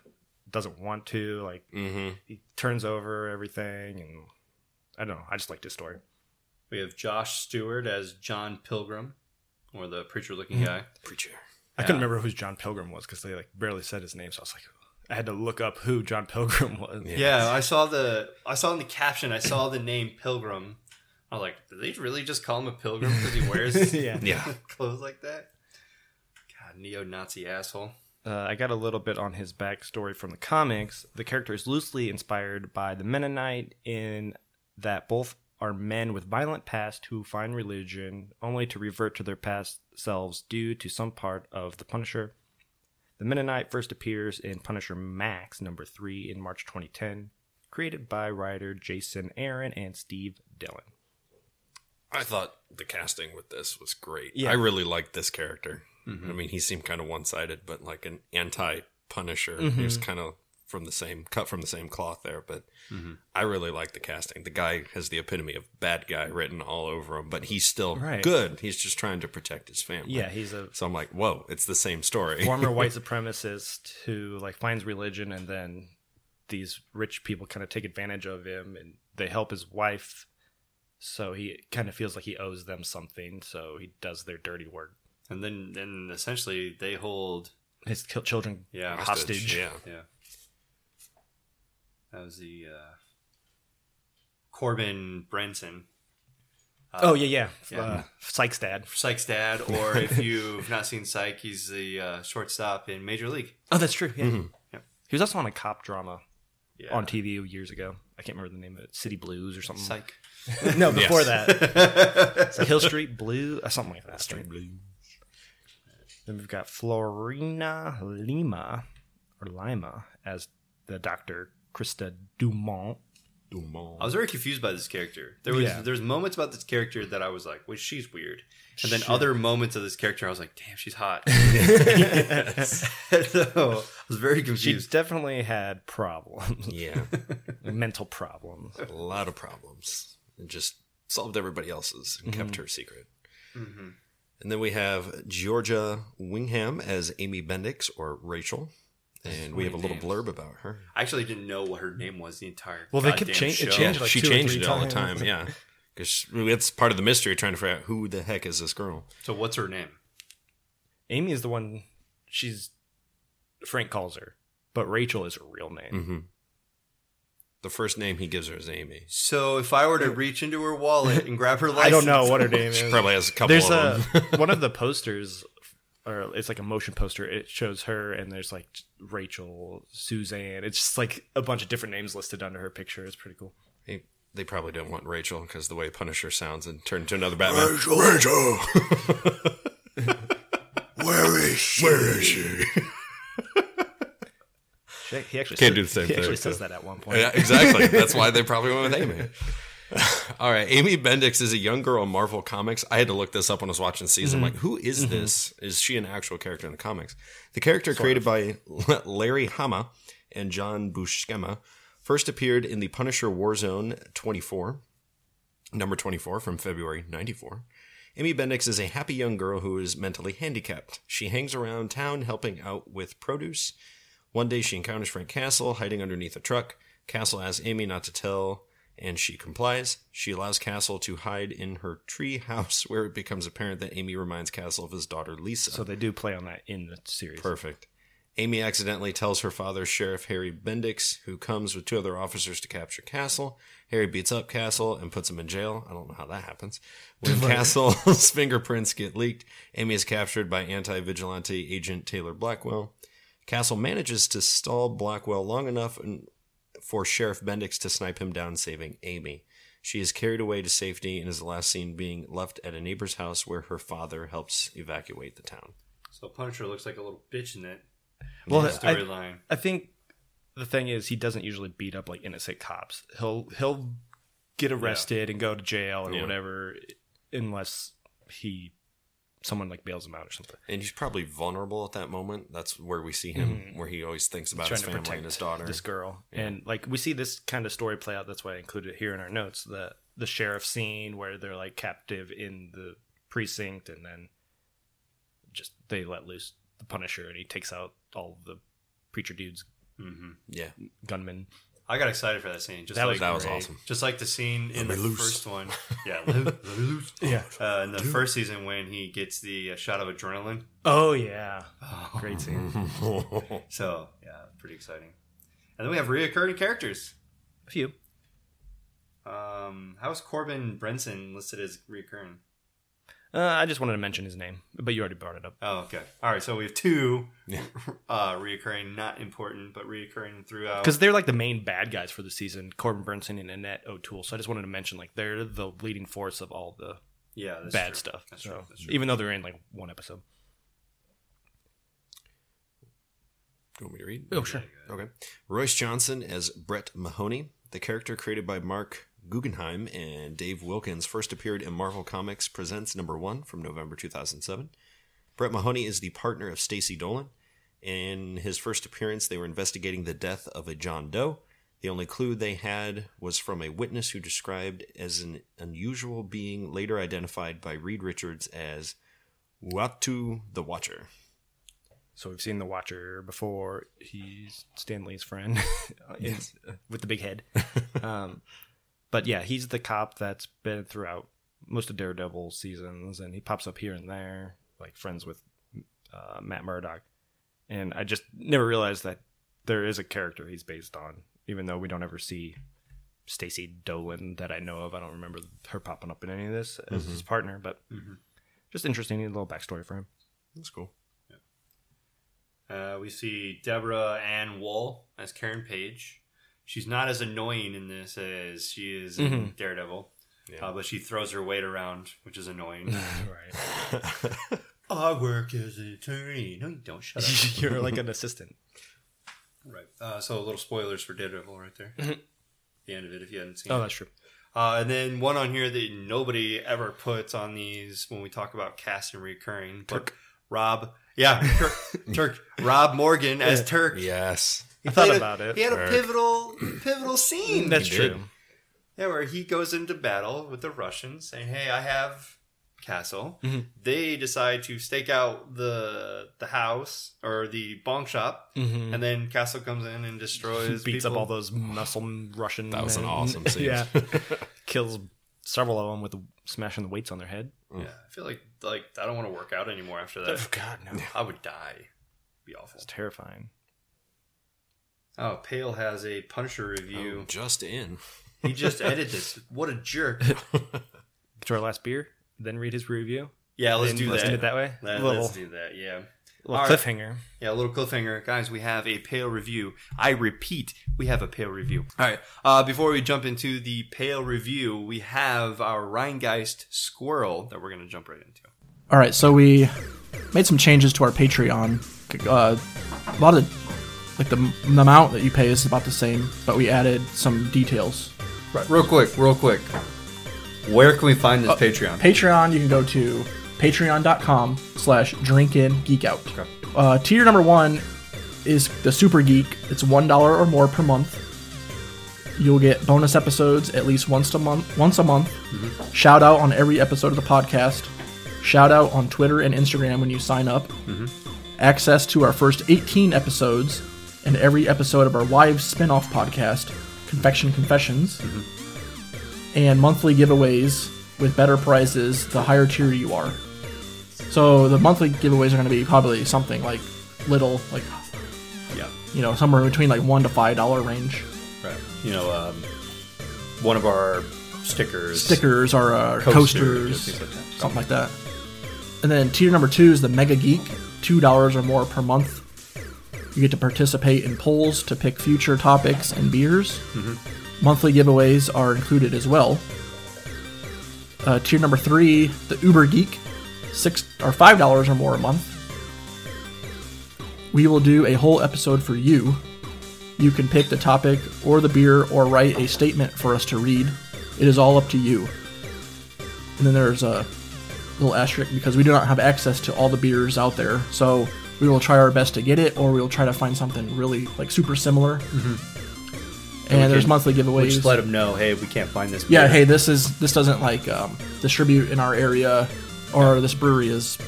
doesn't want to. Like, Mm-hmm. he turns over everything, and I don't know. I just like this story. We have Josh Stewart as John Pilgrim, or the preacher-looking Mm-hmm. guy. Preacher. I couldn't remember who John Pilgrim was because they like barely said his name, so I was like, I had to look up who John Pilgrim was. Yeah. Yeah, I saw the I saw in the caption. I saw the name Pilgrim. I was like, did they really just call him a pilgrim because he wears Yeah. Yeah. clothes like that? God, neo-Nazi asshole. Uh, I got a little bit on his backstory from the comics. The character is loosely inspired by the Mennonite in that both are men with violent past who find religion only to revert to their past selves due to some part of the Punisher. The Mennonite first appears in Punisher Max number 3 in March 2010, created by writer Jason Aaron and Steve Dillon. I thought the casting with this was great. Yeah. I really liked this character. Mm-hmm. I mean, he seemed kind of one sided, but like an anti Punisher. Mm-hmm. He was kind of from the same cut from the same cloth there. But mm-hmm. I really like the casting. The guy has the epitome of bad guy written all over him, but he's still Right. good. He's just trying to protect his family. Yeah, he's a So I'm like, whoa, it's the same story. former white supremacist who like finds religion and then these rich people kind of take advantage of him and they help his wife so he kind of feels like he owes them something so he does their dirty work And then, then essentially they hold. his children Yeah, hostage, Yeah. Yeah, that was the uh, Corbin Bernsen, oh yeah yeah, Yeah. Uh, Psych's dad Psych's dad, or if you've not seen Psych, he's the uh, shortstop in Major League. oh that's true yeah Yep. he was also on a cop drama Yeah. on tv years ago i can't remember the name of it city blues or something Psych. no before that it's like hill street blue or something like that Street Blues. Then we've got Floriana Lima or Lima as the Dr. Krista Dumont. Dumont. I was very confused by this character. There was Yeah. there's moments about this character that I was like, well, she's weird. And then other moments of this character, I was like, damn, she's hot. so I was very She confused. definitely had problems, yeah. mental problems. a lot of problems and just solved everybody else's and kept mm-hmm. her secret. Mm-hmm. And then we have Giorgia Whigham as Amy Bendix or Rachel. And we have a little names. blurb about her. I actually didn't know what her name was the entire. Well, they kept goddamn change- it changed Yeah, like she changed it all the time. Yeah. Because it's part of the mystery trying to figure out who the heck is this girl. So what's her name? Amy is the one she's Frank calls her, but Rachel is her real name. Mm-hmm. The first name he gives her is Amy. So if I were to reach into her wallet and grab her license, I don't know what her name is. She probably has a couple There's of a them. one of the posters or it's like a motion poster. It shows her, and there's like Rachel, Suzanne. It's just like a bunch of different names listed under her picture. It's pretty cool. Hey, they probably don't want Rachel because the way Punisher sounds and turn into another Batman. Rachel, Rachel. Where is she? Where is she? He actually Can't says- do the same He thing, actually so. says that at one point. Yeah, exactly. That's why they probably went with Amy. All right, Amy Bendix is a young girl in Marvel Comics. I had to look this up when I was watching season. I'm like, mm-hmm. who is mm-hmm. this? Is she an actual character in the comics? The character created by Larry Hama and John Buscema first appeared in the Punisher Warzone 24, number 24 from February 94. Amy Bendix is a happy young girl who is mentally handicapped. She hangs around town helping out with produce. One day she encounters Frank Castle hiding underneath a truck. Castle asks Amy not to tell, and she complies. She allows Castle to hide in her tree house, where it becomes apparent that Amy reminds Castle of his daughter Lisa. So they do play on that in the series. Perfect. Amy accidentally tells her father, Sheriff Harry Bendix, who comes with two other officers to capture Castle. Harry beats up Castle and puts him in jail. I don't know how that happens. When Castle's fingerprints get leaked, Amy is captured by anti vigilante agent Taylor Blackwell. Castle manages to stall Blackwell long enough for Sheriff Bendix to snipe him down, saving Amy. She is carried away to safety and is last seen being left at a neighbor's house where her father helps evacuate the town. So Punisher looks like a little bitch in that Well, I, storyline. I think the thing is he doesn't usually beat up like innocent cops. He'll he'll get arrested and go to jail or Yeah. whatever unless he someone like bails him out or something. And he's probably vulnerable at that moment. That's where we see him, where he always thinks about his Mm-hmm. trying to family and his daughter. this girl. And like we see this kind of story play out. That's why I included it here in our notes. The the sheriff scene where they're like captive in the precinct, and then just they let loose the Punisher, and he takes out all the preacher dudes, yeah, gunmen. I got excited for that scene. Just That like was that was great. awesome. just like the scene in the loose. first one. Yeah, let me- let me loose. Yeah. Uh, in the first season when he gets the uh, shot of adrenaline. Oh yeah, great scene. So yeah, pretty exciting. And then we have reoccurring characters. A few. Um, how is Corbin Bernsen listed as reoccurring? Uh, I just wanted to mention his name, but you already brought it up. Oh, okay. All right. So we have two uh, reoccurring, not important, but reoccurring throughout. Because they're like the main bad guys for the season, Corbin Bernsen and Annette O'Toole. So I just wanted to mention like they're the leading force of all the yeah, that's bad true. stuff. That's so true. That's true. even though they're in like one episode. Do you want me to read? Oh sure. Okay. Royce Johnson as Brett Mahoney. The character created by Marc Guggenheim and Dave Wilkins first appeared in Marvel Comics Presents number one from November 2007. Brett Mahoney is the partner of Stacy Dolan. In his first appearance, they were investigating the death of a John Doe. The only clue they had was from a witness who described as an unusual being later identified by Reed Richards as Uatu the Watcher. So we've seen the Watcher before. He's Stan Lee's friend with the big head. um, but yeah, he's the cop that's been throughout most of Daredevil seasons, and he pops up here and there, like friends with uh, Matt Murdock. And I just never realized that there is a character he's based on, even though we don't ever see Stacy Dolan that I know of. I don't remember her popping up in any of this as his partner, but just interesting, a little backstory for him. That's cool. Uh, we see Deborah Ann Woll as Karen Page. She's not as annoying in this as she is in Mm-hmm. Daredevil, uh, but she throws her weight around, which is annoying. right. I work as an attorney. No, you don't. Shut up. You're like an assistant. right. Uh, so, little spoilers for Daredevil right there. the end of it, if you hadn't seen Oh, it. that's true. Uh, and then one on here that nobody ever puts on these when we talk about cast and recurring. Turk. Rob. Yeah, Turk. Turk. Rob Morgan as Turk. Yes. He I thought played a- about it. He had a pivotal, pivotal scene. That's He true. did. Yeah, where he goes into battle with the Russians, saying, "Hey, I have castle." Mm-hmm. They decide to stake out the the house or the bong shop, and then Castle comes in and destroys, Mm-hmm. Beats up all those muscle Russian. That was an awesome scene. yeah, kills several of them with smashing the weights on their head. Yeah, I feel like like I don't want to work out anymore after that. God no, I would die. Be awful. it's terrifying. Oh, Pail has a Punisher review. Oh, just in. He just edited this. What a jerk. To our last beer, then read his review. Yeah, let's And do let's that. end it that way? Let, Little- us do that. Yeah. Little All right. cliffhanger. Yeah, a little cliffhanger, guys. We have a Pail review. I repeat, we have a Pail review. All right. Uh, before we jump into the Pail review, we have our Rhinegeist squirrel that we're going to jump right into. All right, so we made some changes to our Patreon. Uh, a lot of like the, the amount that you pay is about the same, but we added some details. Right. Real quick, real quick. Where can we find this uh, Patreon? Patreon, you can go to patreon.com slash drinkingeekout. Uh, tier number one is the Super Geek. It's one dollar or more per month. You'll get bonus episodes at least once a month. Once a month. Mm-hmm. Shout out on every episode of the podcast. Shout out on Twitter and Instagram when you sign up. Mm-hmm. Access to our first 18 episodes and every episode of our live spin-off podcast, Confection Confessions and monthly giveaways with better prizes the higher tier you are. So the monthly giveaways are going to be probably something like little, like yeah. you know, somewhere between like one to five dollar range. Right. You know, um, one of our stickers. Stickers or uh, Coasters, coasters, like something like that. And then tier number two is the Mega Geek, two dollars or more per month. You get to participate in polls to pick future topics and beers. Mm-hmm. Monthly giveaways are included as well. Uh, tier number three, the Uber Geek, six or five dollars or more a month. We will do a whole episode for you. You can pick the topic or the beer or write a statement for us to read. It is all up to you. And then there's a little asterisk because we do not have access to all the beers out there. So we will try our best to get it, or we will try to find something really like super similar. Mm-hmm. And we there's can- monthly giveaways. just let them know, hey, we can't find this. yeah, hey, this is this doesn't like um, distribute in our area, or this brewery is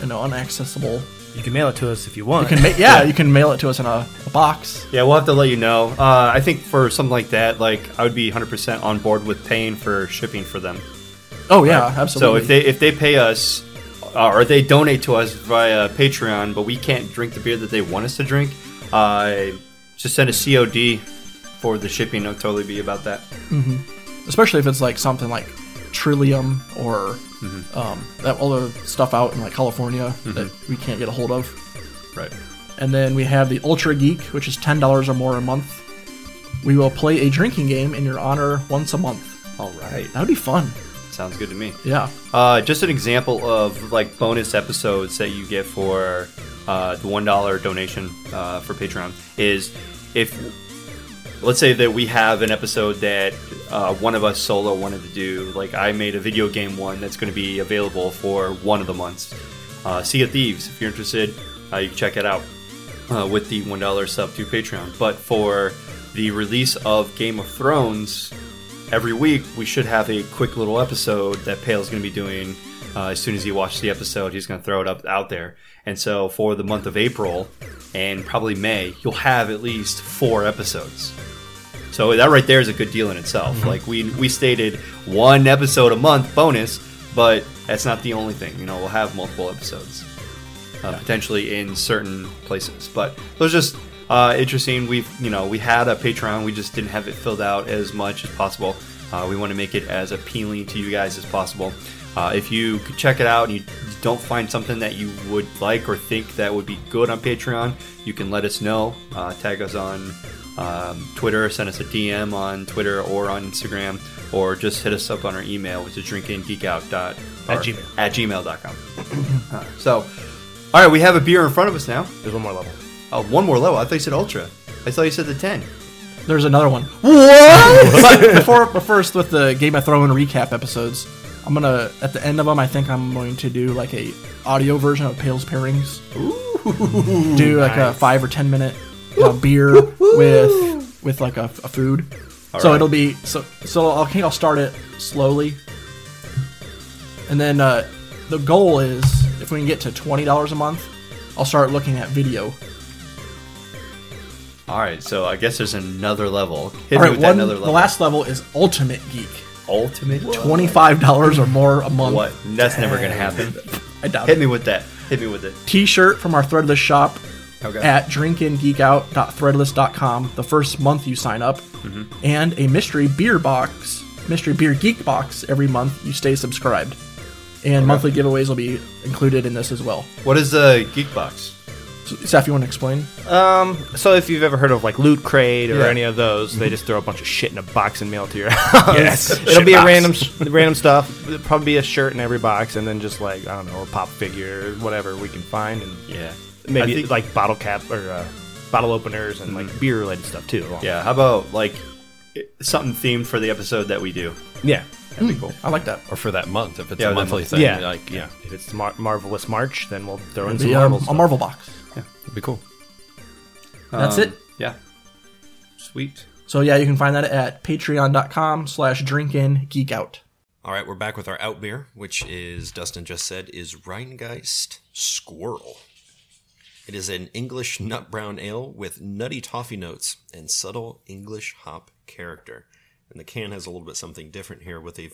you know unaccessible. You can mail it to us if you want. You can ma- yeah, you can mail it to us in a, a box. Yeah, we'll have to let you know. Uh, I think for something like that, like I would be 100% on board with paying for shipping for them. Oh yeah, So absolutely. So if they if they pay us uh, or they donate to us via Patreon, but we can't drink the beer that they want us to drink, uh, just send a COD for the shipping. I'll totally be about that. especially if it's like something like Trillium or Mm-hmm. um, that all the stuff out in like California that we can't get a hold of. Right. And then we have the Ultra Geek, which is ten dollars or more a month. We will play a drinking game in your honor once a month. All right. That would be fun. Sounds good to me. Yeah. Uh, just an example of like bonus episodes that you get for uh, the one dollar donation uh, for Patreon is if let's say that we have an episode that uh, one of us solo wanted to do. Like I made a video game one that's going to be available for one of the months. Uh, sea of Thieves. If you're interested, uh, you can check it out uh, with the one dollar sub to Patreon. But for the release of Game of Thrones, every week we should have a quick little episode that Pail's going to be doing. Uh, as soon as he watches the episode, he's going to throw it up out there. And so for the month of April and probably May, you'll have at least four episodes. So that right there is a good deal in itself. Like we we stated one episode a month bonus, but that's not the only thing. You know, we'll have multiple episodes uh, potentially in certain places. But those just uh, interesting. We've you know we had a Patreon, we just didn't have it filled out as much as possible. Uh, we want to make it as appealing to you guys as possible. Uh, if you could check it out and you don't find something that you would like or think that would be good on Patreon, you can let us know. Uh, tag us on um, Twitter, send us a DM on Twitter or on Instagram, or just hit us up on our email, which is drinkinggeekout At Gmail. at gmail.com. So, all right, we have a beer in front of us now. There's one more level. Oh, one more level. I thought you said ultra. I thought you said the ten. There's another one. What? but before, but first, with the Game of Thrones recap episodes, I'm gonna at the end of them. I think I'm going to do like a audio version of Pail's pairings. Ooh, do like a five or ten minute uh, beer with with like a, a food. so right. it'll be so so. I think I'll start it slowly, and then uh, the goal is if we can get to twenty dollars a month, I'll start looking at video. All right, so I guess there's another level. Hit All me with that one, another the last level is Ultimate Geek. ultimate. Twenty-five dollars or more a month. What? That's never gonna happen. I doubt Hit it. me with that. Hit me with it. T-shirt from our Threadless shop Okay. at drinkingeekout.threadless.com the first month you sign up, Mm-hmm. and a mystery beer box, mystery beer geek box every month you stay subscribed. and monthly giveaways will be included in this as well. What is the Geek Box? So, Seth, you want to explain? Um, so if you've ever heard of like Loot Crate or Yeah. any of those, they just throw a bunch of shit in a box and mail it to your house. Yes, it'll shit be a box. random, sh- random stuff. It'll probably be a shirt in every box, and then just like I don't know, a pop figure, or whatever we can find, and Yeah. maybe I think- like bottle cap or uh, bottle openers and like beer related stuff too. Yeah. How about like something themed for the episode that we do? yeah, That'd be cool. I like that. Or for that month, if it's Yeah, a the monthly month. thing. yeah, Like, yeah. If it's Mar- Marvelous March, then we'll throw in It'll some be, um, Marvel. a stuff. Marvel box. It'd be cool. That's Um, it. Yeah. Sweet. So yeah, you can find that at patreon.com slash drinkin geek out. All right, we're back with our out beer, which is Dustin just said is Rhinegeist Squirrel. It is an English nut brown ale with nutty toffee notes and subtle English hop character. And the can has a little bit something different here with a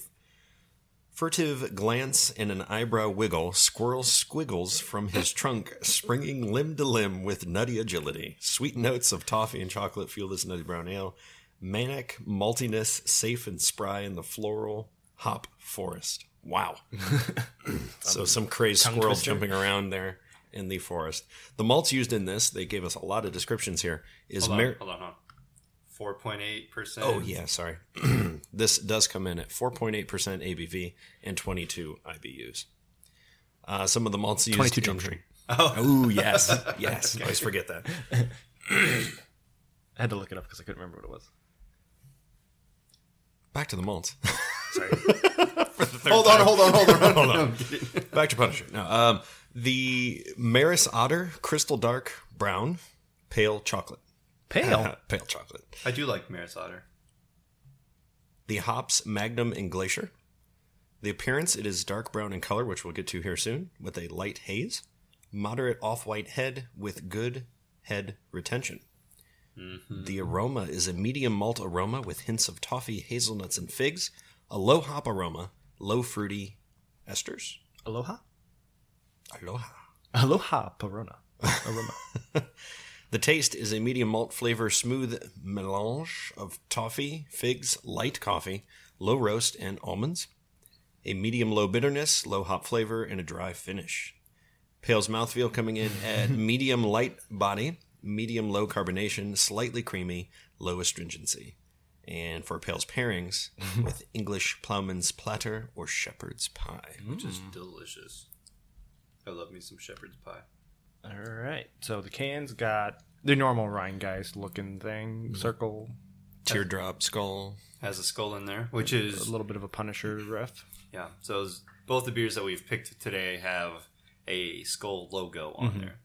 furtive glance and an eyebrow wiggle. Squirrel squiggles from his trunk, springing limb to limb with nutty agility. Sweet notes of toffee and chocolate fuel this nutty brown ale. Manic maltiness, safe and spry in the floral hop forest. Wow. so some crazed squirrels jumping around there in the forest. The malts used in this, they gave us a lot of descriptions here, is Hold on. Hold on. Hold on. Four point eight percent. Oh yeah, sorry. this does come in at 4.8% ABV and 22 IBUs. Uh, some of the malts used 22 Jump in- Street. Oh yes, yes. I always forget that. I had to look it up because I couldn't remember what it was. Back to the malts. Sorry. hold on, hold on, hold on, hold on. Back to Punisher. No, um, the Maris Otter Crystal Dark Brown Pale Chocolate. Pale. Pale chocolate. I do like Maris Otter. The hops Magnum and Glacier. The appearance, it is dark brown in color, which we'll get to here soon, with a light haze. Moderate off white head with good head retention. Mm-hmm. The aroma is a medium malt aroma with hints of toffee, hazelnuts, and figs. A low hop aroma, low fruity esters. Aloha. Aloha. Aloha Perona. Aroma. The taste is a medium malt flavor, smooth melange of toffee, figs, light coffee, low roast, and almonds. A medium low bitterness, low hop flavor, and a dry finish. Pail's mouthfeel coming in at medium light body, medium low carbonation, slightly creamy, low astringency. And for Pail's pairings, with English ploughman's platter or shepherd's pie. which is mm. delicious. I love me some shepherd's pie. All right. So the cans got the normal Rhinegeist looking thing, circle, Teardrop skull. Has a skull in there, which is a little bit of a Punisher ref. yeah. So those- both the beers that we've picked today have a skull logo on there.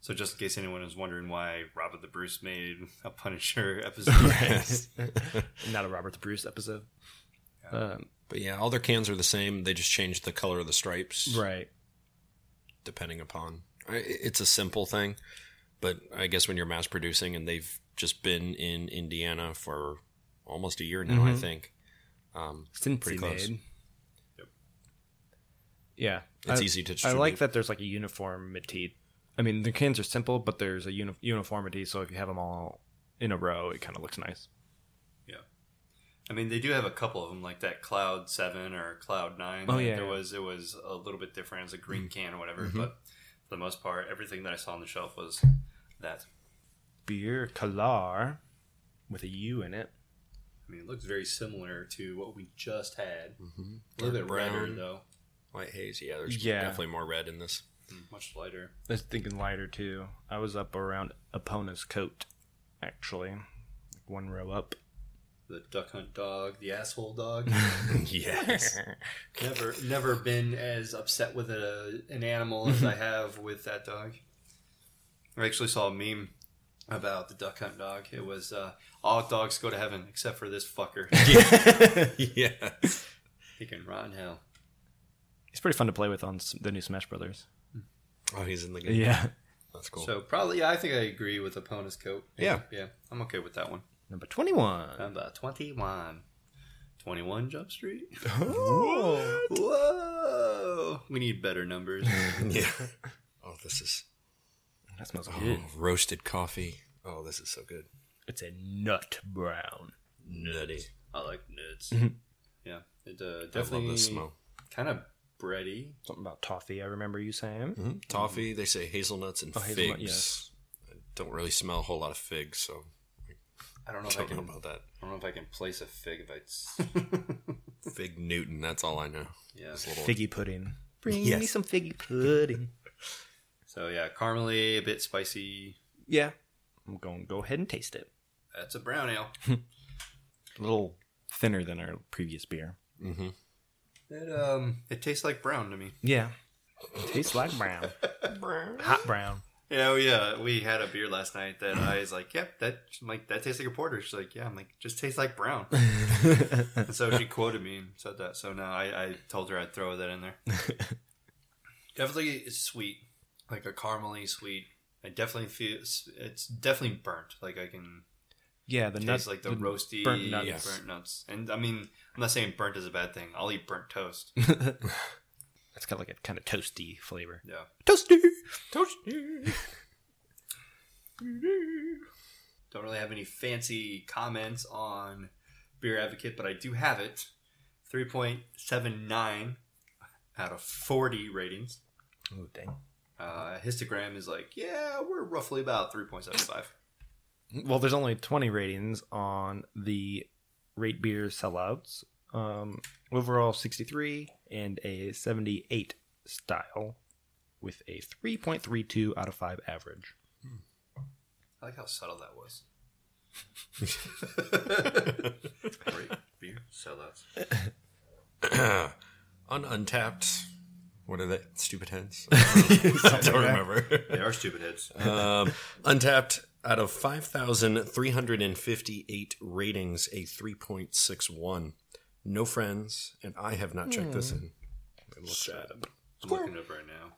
So just in case anyone is wondering why Robert the Bruce made a Punisher episode, Not a Robert the Bruce episode. Um, But yeah, all their cans are the same. They just changed the color of the stripes. right. depending upon I- it's a simple thing but i guess when you're mass producing and they've just been in indiana for almost a year now i think um, Cincy Pretty close. made. Yep. Yeah. It's I- easy to I like that there's like a uniformity. I mean, the cans are simple, but there's a uni- uniformity. So if you have them all in a row, it kind of looks nice. yeah. I mean, they do have a couple of them, like that Cloud Seven or Cloud Nine. Oh, yeah, there yeah. was it was a little bit different as a green can or whatever, Mm-hmm. but for the most part, everything that I saw on the shelf was that. Beer Kalar with a U in it. I mean, it looks very similar to what we just had. Mm-hmm. A little bit Dark redder brown. though, white haze yeah there's Yeah. definitely more red in this much lighter. I was thinking lighter too. I was up around Epona's coat, actually, like one row up. The duck hunt dog, the asshole dog. yes never, never been as upset with a, an animal as I have with that dog. I actually saw a meme about the duck hunt dog. It was uh, all dogs go to heaven except for this fucker. yeah he can rot in hell. He's pretty fun to play with on the new Smash Brothers. oh he's in the game Yeah. that's cool So probably, yeah, I think I agree with Epona's coat. Yeah. yeah, I'm okay with that one. Number 21. Number twenty-one. 21 Jump Street. Oh. Whoa! We need better numbers. yeah oh this is That smells oh, good. roasted coffee oh this is so good It's a nut brown. nutty I like nuts. Mm-hmm. Yeah, it uh, i love definitely the smell kind of bready. Something about toffee. I remember you saying. Mhm. Toffee, they say hazelnuts and Oh, hazelnut, figs. yes. I don't really smell a whole lot of figs, so I don't know if I don't know can. about that. I don't know if I can place a fig if it's. Fig Newton, that's all I know. yeah. Little Figgy pudding. Bring Yes. me some figgy pudding. So yeah, caramely, a bit spicy. yeah, I'm going to go ahead and taste it. That's a brown ale. A little thinner than our previous beer. It um, it tastes like brown to me. Yeah, tastes like brown, brown, hot brown. Yeah, we uh, we had a beer last night that I was like, yep, that I'm like that tastes like a porter. She's like, yeah, I'm like, just tastes like brown. and so she quoted me and said that. So now I, I told her I'd throw that in there. definitely, it's sweet, like a caramely sweet. I definitely feel it's, it's definitely burnt. Like I can Yeah, the nuts, like the, roasty burnt nuts. Burnt nuts. And I mean, I'm not saying burnt is a bad thing. I'll eat burnt toast. It's got like a kind of toasty flavor. Yeah. Toasty. Toasty. Don't really have any fancy comments on Beer Advocate, but I do have it. 3.79 out of 40 ratings. Oh dang. Uh, histogram is like, yeah, we're roughly about 3.75. Well, there's only 20 ratings on the Rate Beer sellouts. Um, overall 63 and a 78 style with a 3.32 out of 5 average. I like how subtle that was. Great beer sellouts. on Untappd. What are they? Stupid heads? I don't remember. They are stupid heads. um, Untappd, out of 5,358 ratings, a 3.61. No friends, and I have not checked this in. It looks bad. I'm looking it up right now.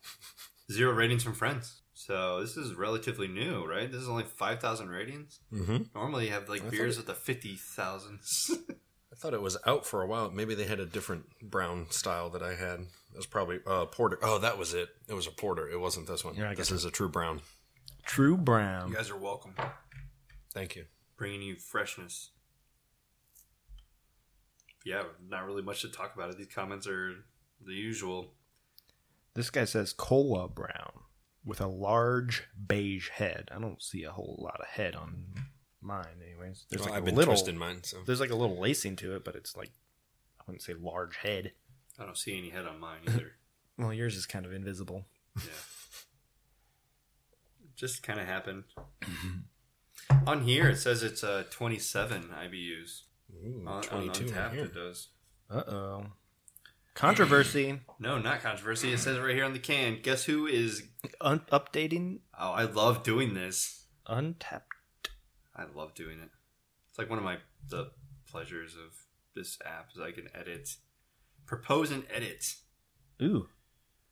Zero ratings from friends. So this is relatively new, right? This is only 5,000 ratings. Mhm. Normally you have like beers with the 50,000s. I thought it was out for a while. Maybe they had a different brown style that I had. It was probably uh, porter. Oh, that was it. It was a porter. It wasn't this one. Yeah, I this guess is a true brown. True Brown. you guys are welcome. Thank you. Bringing you freshness. Yeah, not really much to talk about it. These comments are the usual. This guy says Cola Brown with a large beige head. I don't see a whole lot of head on mine, anyways. There's Well, like I've a been little, twisting mine, so There's like a little lacing to it, but it's like I wouldn't say large head. I don't see any head on mine either. Well, yours is kind of invisible. Yeah. Just kind of happened. on here, it says it's uh, 27 IBUs. Ooh, On, on 22 in Untappd, it does. Uh oh. Controversy. No, not controversy. It says right here on the can. Guess who is. Un- updating Oh, I love doing this. Untappd. I love doing it. It's like one of my the pleasures of this app is I can edit, propose and edit. Ooh.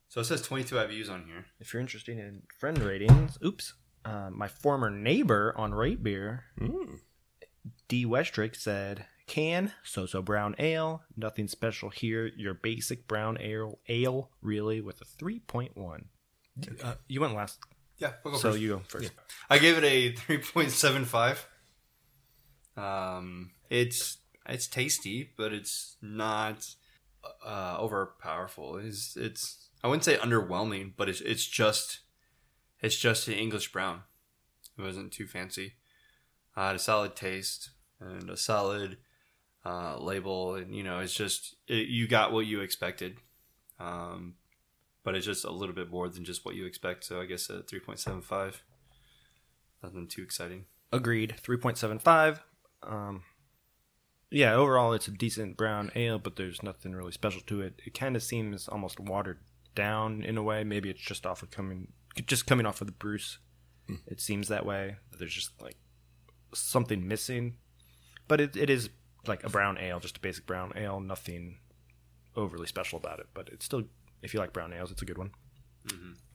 So it says 22 IBUs on here. If you're interested in friend ratings, oops. Uh, my former neighbor on Rate Beer, Mm. D. Westrick, said, Can, so so brown ale, nothing special here, your basic brown ale, ale really, with a 3.1. Uh, you went last, Yeah, we'll go so first. you go first. I gave it a 3.75. Um, it's it's tasty, but it's not uh, overpowerful. It's it's I wouldn't say underwhelming, but it's it's just it's just an English brown. It wasn't too fancy. Uh, had a solid taste and a solid uh, label, and you know, it's just it, you got what you expected. Um, but it's just a little bit more than just what you expect. So I guess a three point seven five. Nothing too exciting. Agreed. 3.75. Um, yeah, overall, it's a decent brown ale, but there's nothing really special to it. It kind of seems almost watered down in a way. Maybe it's just off of coming, just coming off of the Bruce. It seems that way. That there's just like something missing, but it, it is like a brown ale, just a basic brown ale. Nothing overly special about it, but it's still, if you like brown ales, it's a good one.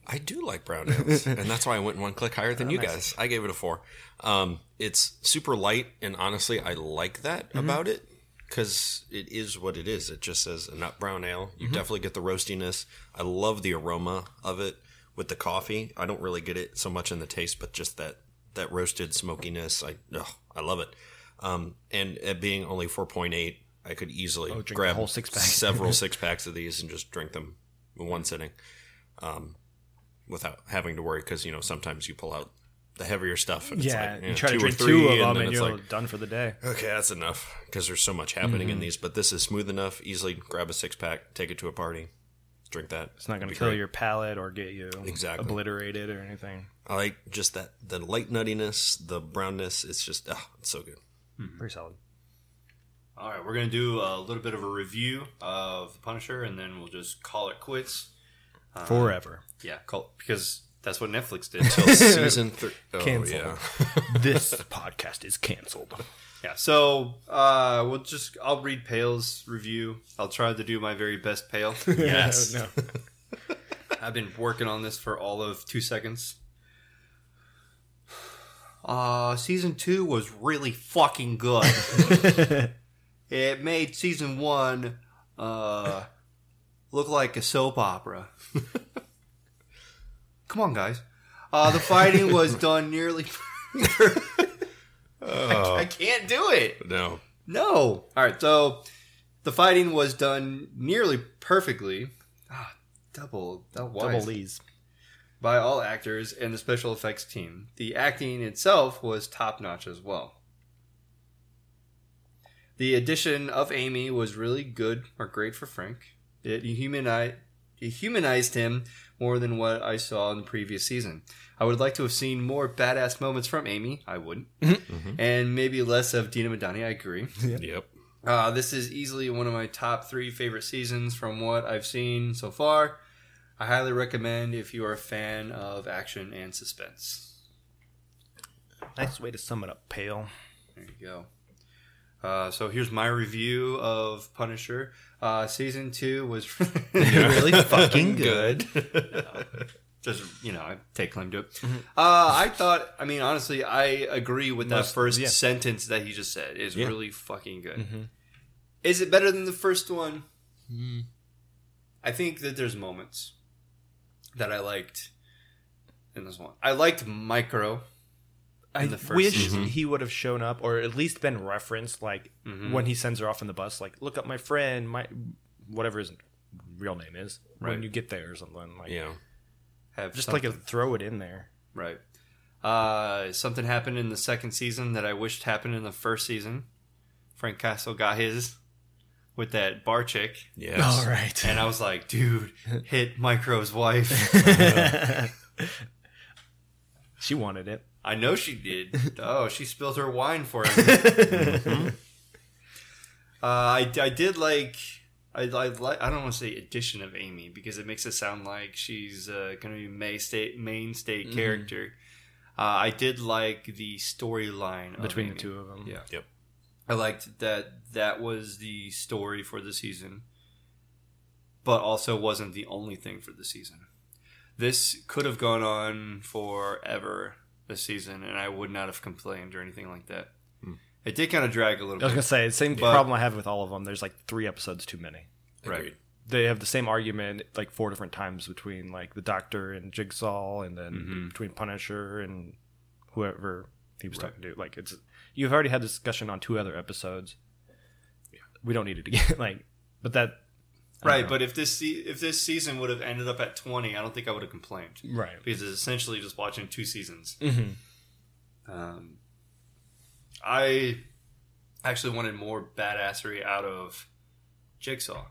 I do like brown ales, and that's why I went one click higher Oh, than you guys. I gave it a four. Um, it's super light, and honestly, I like that Mm-hmm. about it because it is what it is. It just says a nut brown ale. You Mm-hmm. definitely get the roastiness. I love the aroma of it with the coffee. I don't really get it so much in the taste, but just that that roasted smokiness. I ugh, I love it. Um, and it being only four point eight, I could easily Oh, grab whole six-pack. several six packs of these and just drink them in one sitting, um, without having to worry because you know sometimes you pull out the heavier stuff. And Yeah, it's like, you yeah, try to drink two of them then and you're like, done for the day. okay, that's enough because there's so much happening in these. But this is smooth enough. Easily grab a six pack, take it to a party, drink that. It's not going to kill great. your palate or get you Exactly. obliterated or anything. I like just that the light nuttiness, the brownness. It's just oh, it's so good. Hmm. Pretty solid. All right, we're gonna do a little bit of a review of the Punisher, and then we'll just call it quits. Um, Forever. Yeah, call because that's what Netflix did. Until Season three. Oh, Cancel. yeah. this podcast is canceled. Yeah, so uh, we'll just I'll read Pail's review. I'll try to do my very best Pale. Yes. no. I've been working on this for all of two seconds. Uh, season two was really fucking good. it made season one uh, look like a soap opera. Come on, guys. Uh, the fighting was done nearly. I, I can't do it. No. No. All right. So the fighting was done nearly perfectly. Ah, double, double, Double Lee's. by all actors and the special effects team. The acting itself was top notch as well. The addition of Amy was really good or great for Frank. It humanized, it humanized him more than what I saw in the previous season. I would like to have seen more badass moments from Amy. I wouldn't. And maybe less of Dina Madani. I agree. Yep. Uh, this is easily one of my top three favorite seasons from what I've seen so far. I highly recommend if you are a fan of action and suspense. Nice way to sum it up, Pail. There you go. Uh, so here's my review of Punisher. Uh, season two was Really fucking good. just you know I take claim to it. Uh, I thought, I mean, honestly, I agree with that Most- first yeah. sentence that he just said. Is Yeah. really fucking good. Is it better than the first one? I think that there's moments that I liked in this one. I liked Micro. I in the first wish he would have shown up or at least been referenced, like when he sends her off in the bus, like look up my friend, my whatever his real name is Right. when you get there or something. Like Yeah. Have just something. like a, throw it in there. Right. Uh, something happened in the second season that I wished happened in the first season. Frank Castle got his with that bar chick, Yeah, all right. and I was like, dude, hit Micro's wife. she wanted it. I know she did. Oh, she spilled her wine for him. uh, I, I did like. I, I like. I don't want to say addition of Amy because it makes it sound like she's uh, going to be main state mainstay character. Uh, I did like the storyline of Between the two of them. Yeah. Yep. I liked that that was the story for the season, but also wasn't the only thing for the season. This could have gone on forever this season, and I would not have complained or anything like that. Hmm. It did kind of drag a little bit. I was bit. gonna say the same But- problem I have with all of them. There's like three episodes too many. Agreed. They have the same argument like four different times between like the Doctor and Jigsaw, and then mm-hmm. between Punisher and whoever he was talking to. Like it's you've already had this discussion on two other episodes. Yeah. We don't need it again. like, but that right, but if this se- if this season would have ended up at twenty, I don't think I would have complained right. because it's essentially just watching two seasons. Mm-hmm. Um, I actually wanted more badassery out of Jigsaw.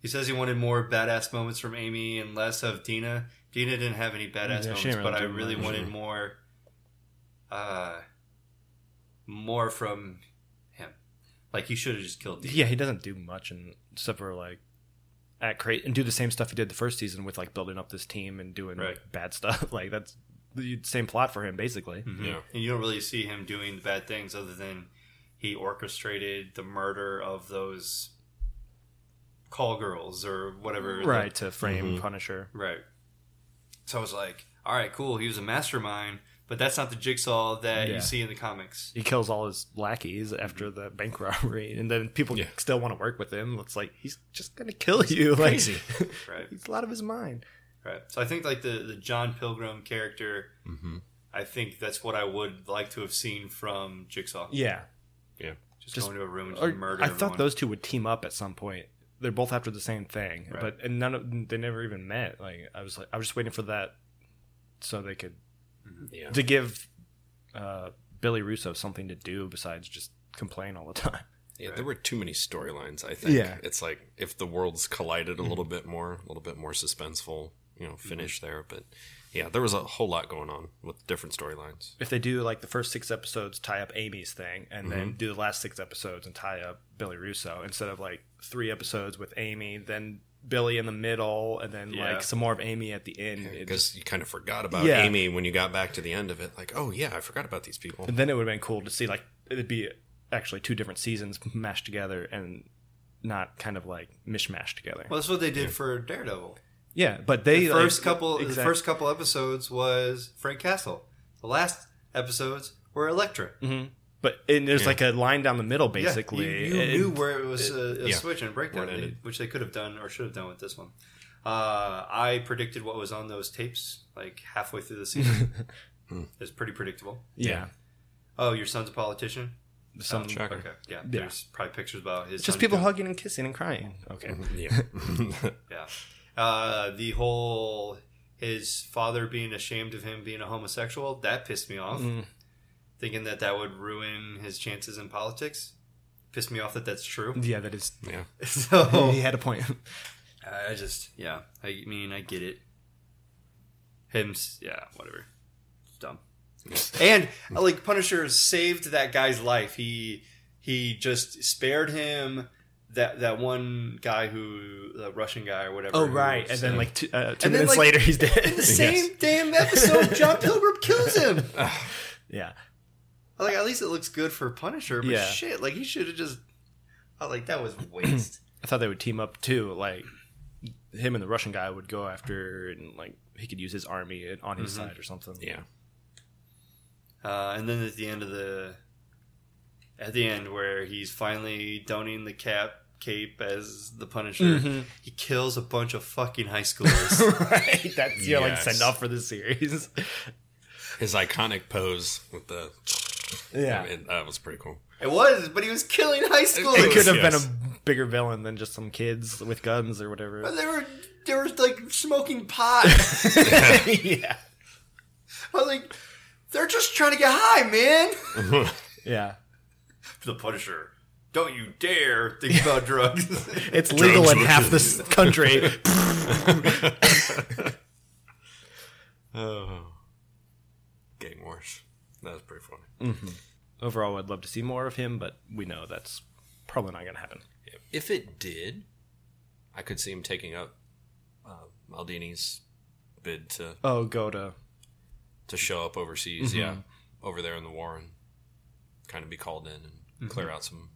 He says he wanted more badass moments from Amy and less of Dina. Dina didn't have any badass Yeah, moments, but I really much. wanted more, uh, more from. Like he should have just killed Dina. Yeah, he doesn't do much, and except for like at crazy and do the same stuff he did the first season with like building up this team and doing Right. like, bad stuff. like that's the same plot for him basically. Mm-hmm. Yeah. And you don't really see him doing the bad things other than he orchestrated the murder of those call girls or whatever. the- Right to frame mm-hmm. Punisher. Right. So I was like, all right, cool. He was a mastermind, but that's not the jigsaw that Yeah. you see in the comics. He kills all his lackeys after the bank robbery, and then people Yeah. still want to work with him. It's like he's just gonna kill you. Like, crazy. Right. he's out of his mind. Right. So I think like the, the John Pilgrim character, Mm-hmm. I think that's what I would like to have seen from Jigsaw. Yeah, Yeah. Just, Just- going to a room and just murder I everyone. thought those two would team up at some point they're both after the same thing, but and none of they never even met. Like I was like I was just waiting for that so they could Mm-hmm. Yeah. to give uh, Billy Russo something to do besides just complain all the time. Yeah, there were too many storylines. I think. Yeah. it's like if the worlds collided a little mm-hmm. bit more, a little bit more suspenseful, you know, mm-hmm. finish there. But yeah, there was a whole lot going on with different storylines. If they do like the first six episodes, tie up Amy's thing, and then do the last six episodes and tie up Billy Russo instead of like three episodes with Amy, then Billy in the middle, and then Yeah. like some more of Amy at the end. It just- Because you kind of forgot about Yeah. Amy when you got back to the end of it. Like, oh yeah, I forgot about these people. And then it would have been cool to see like it'd be actually two different seasons mashed together and not kind of like mishmashed together. Well, that's what they did for Daredevil. yeah, but they The like, first couple, the first couple episodes was Frank Castle. The last episodes were Elektra. Mm-hmm. But and there's like a line down the middle Yeah, basically. you, you It- knew where it was a, a yeah. switch and a breakdown, it which they could have done or should have done with this one. Uh, I predicted what was on those tapes like halfway through the season. it's pretty predictable. yeah, Oh, your son's a politician. some Shocker. Okay, yeah. There's probably pictures about his. just son people doing- hugging and kissing and crying. Okay, Yeah, Yeah. Uh, the whole his father being ashamed of him being a homosexual that pissed me off. Thinking that that would ruin his chances in politics pissed me off that that's true. yeah, that is. yeah. So He had a point. I just yeah. I mean I get it. Him yeah whatever. It's dumb. and uh, like Punisher saved that guy's life. He he just spared him. That that one guy who the Russian guy or whatever. Oh who right, and was, then uh, like two, uh, two And then, minutes like, later, he's dead. in the same damn episode, John Pilgrim kills him. yeah, Like at least it looks good for Punisher, but Yeah. shit, like he should have just. I like that was waste. I thought they would team up too. Like him and the Russian guy would go after, and like he could use his army on his Mm-hmm. side or something. Yeah. uh, and then at the end of the, at the end where he's finally donning the cap cape as the Punisher, he kills a bunch of fucking high schoolers. right. That's your like Yes. send off for the series. His iconic pose with the yeah, I mean, that was pretty cool. it was, but he was killing high it schoolers. could have yes. been a bigger villain than just some kids with guns or whatever. They were they were like smoking pot. yeah, I was like, they're just trying to get high, man. yeah. the Punisher. Don't you dare think about drugs. It's legal in half this country. Oh, getting worse. That was pretty funny. Mm-hmm. Overall, I'd love to see more of him, but we know that's probably not going to happen. If it did, I could see him taking up uh, Madani's bid to Oh, go to to show up overseas. Mm-hmm. Yeah, over there in the war and kind of be called in and mm-hmm. clear out some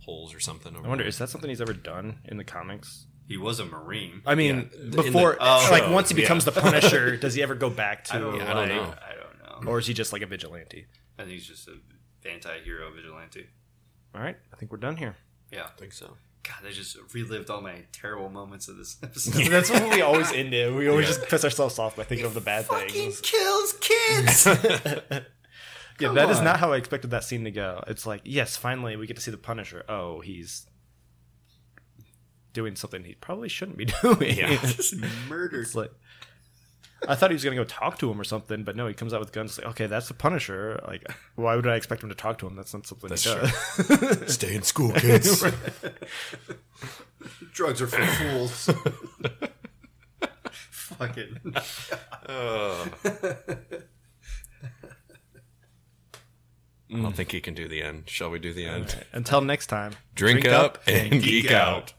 holes or something. Over I wonder there. is that something he's ever done in the comics? he was a marine. I mean, Yeah, in the- before oh, like once he becomes yeah. the Punisher, does he ever go back to? I don't, Yeah, I don't know. I don't know. Or is he just like a vigilante? I think he's just a anti-hero vigilante. All right, I think we're done here. Yeah. I think so. God, I just relived all my terrible moments of this episode. That's what we always end it. We always just piss ourselves off by thinking of the bad Fucking things. kills kids. Yeah, Come that is on. not how I expected that scene to go. It's like, yes, finally we get to see the Punisher. Oh, he's doing something he probably shouldn't be doing. Yeah. just murdered. It's like I thought he was gonna go talk to him or something, but no, he comes out with guns. Like, okay, that's the Punisher. Like, why would I expect him to talk to him? That's not something That's he does. Stay in school, kids. Drugs are for fools. Fucking. I don't think he can do the end. Shall we do the end? Until next time, Drink, up, and geek out.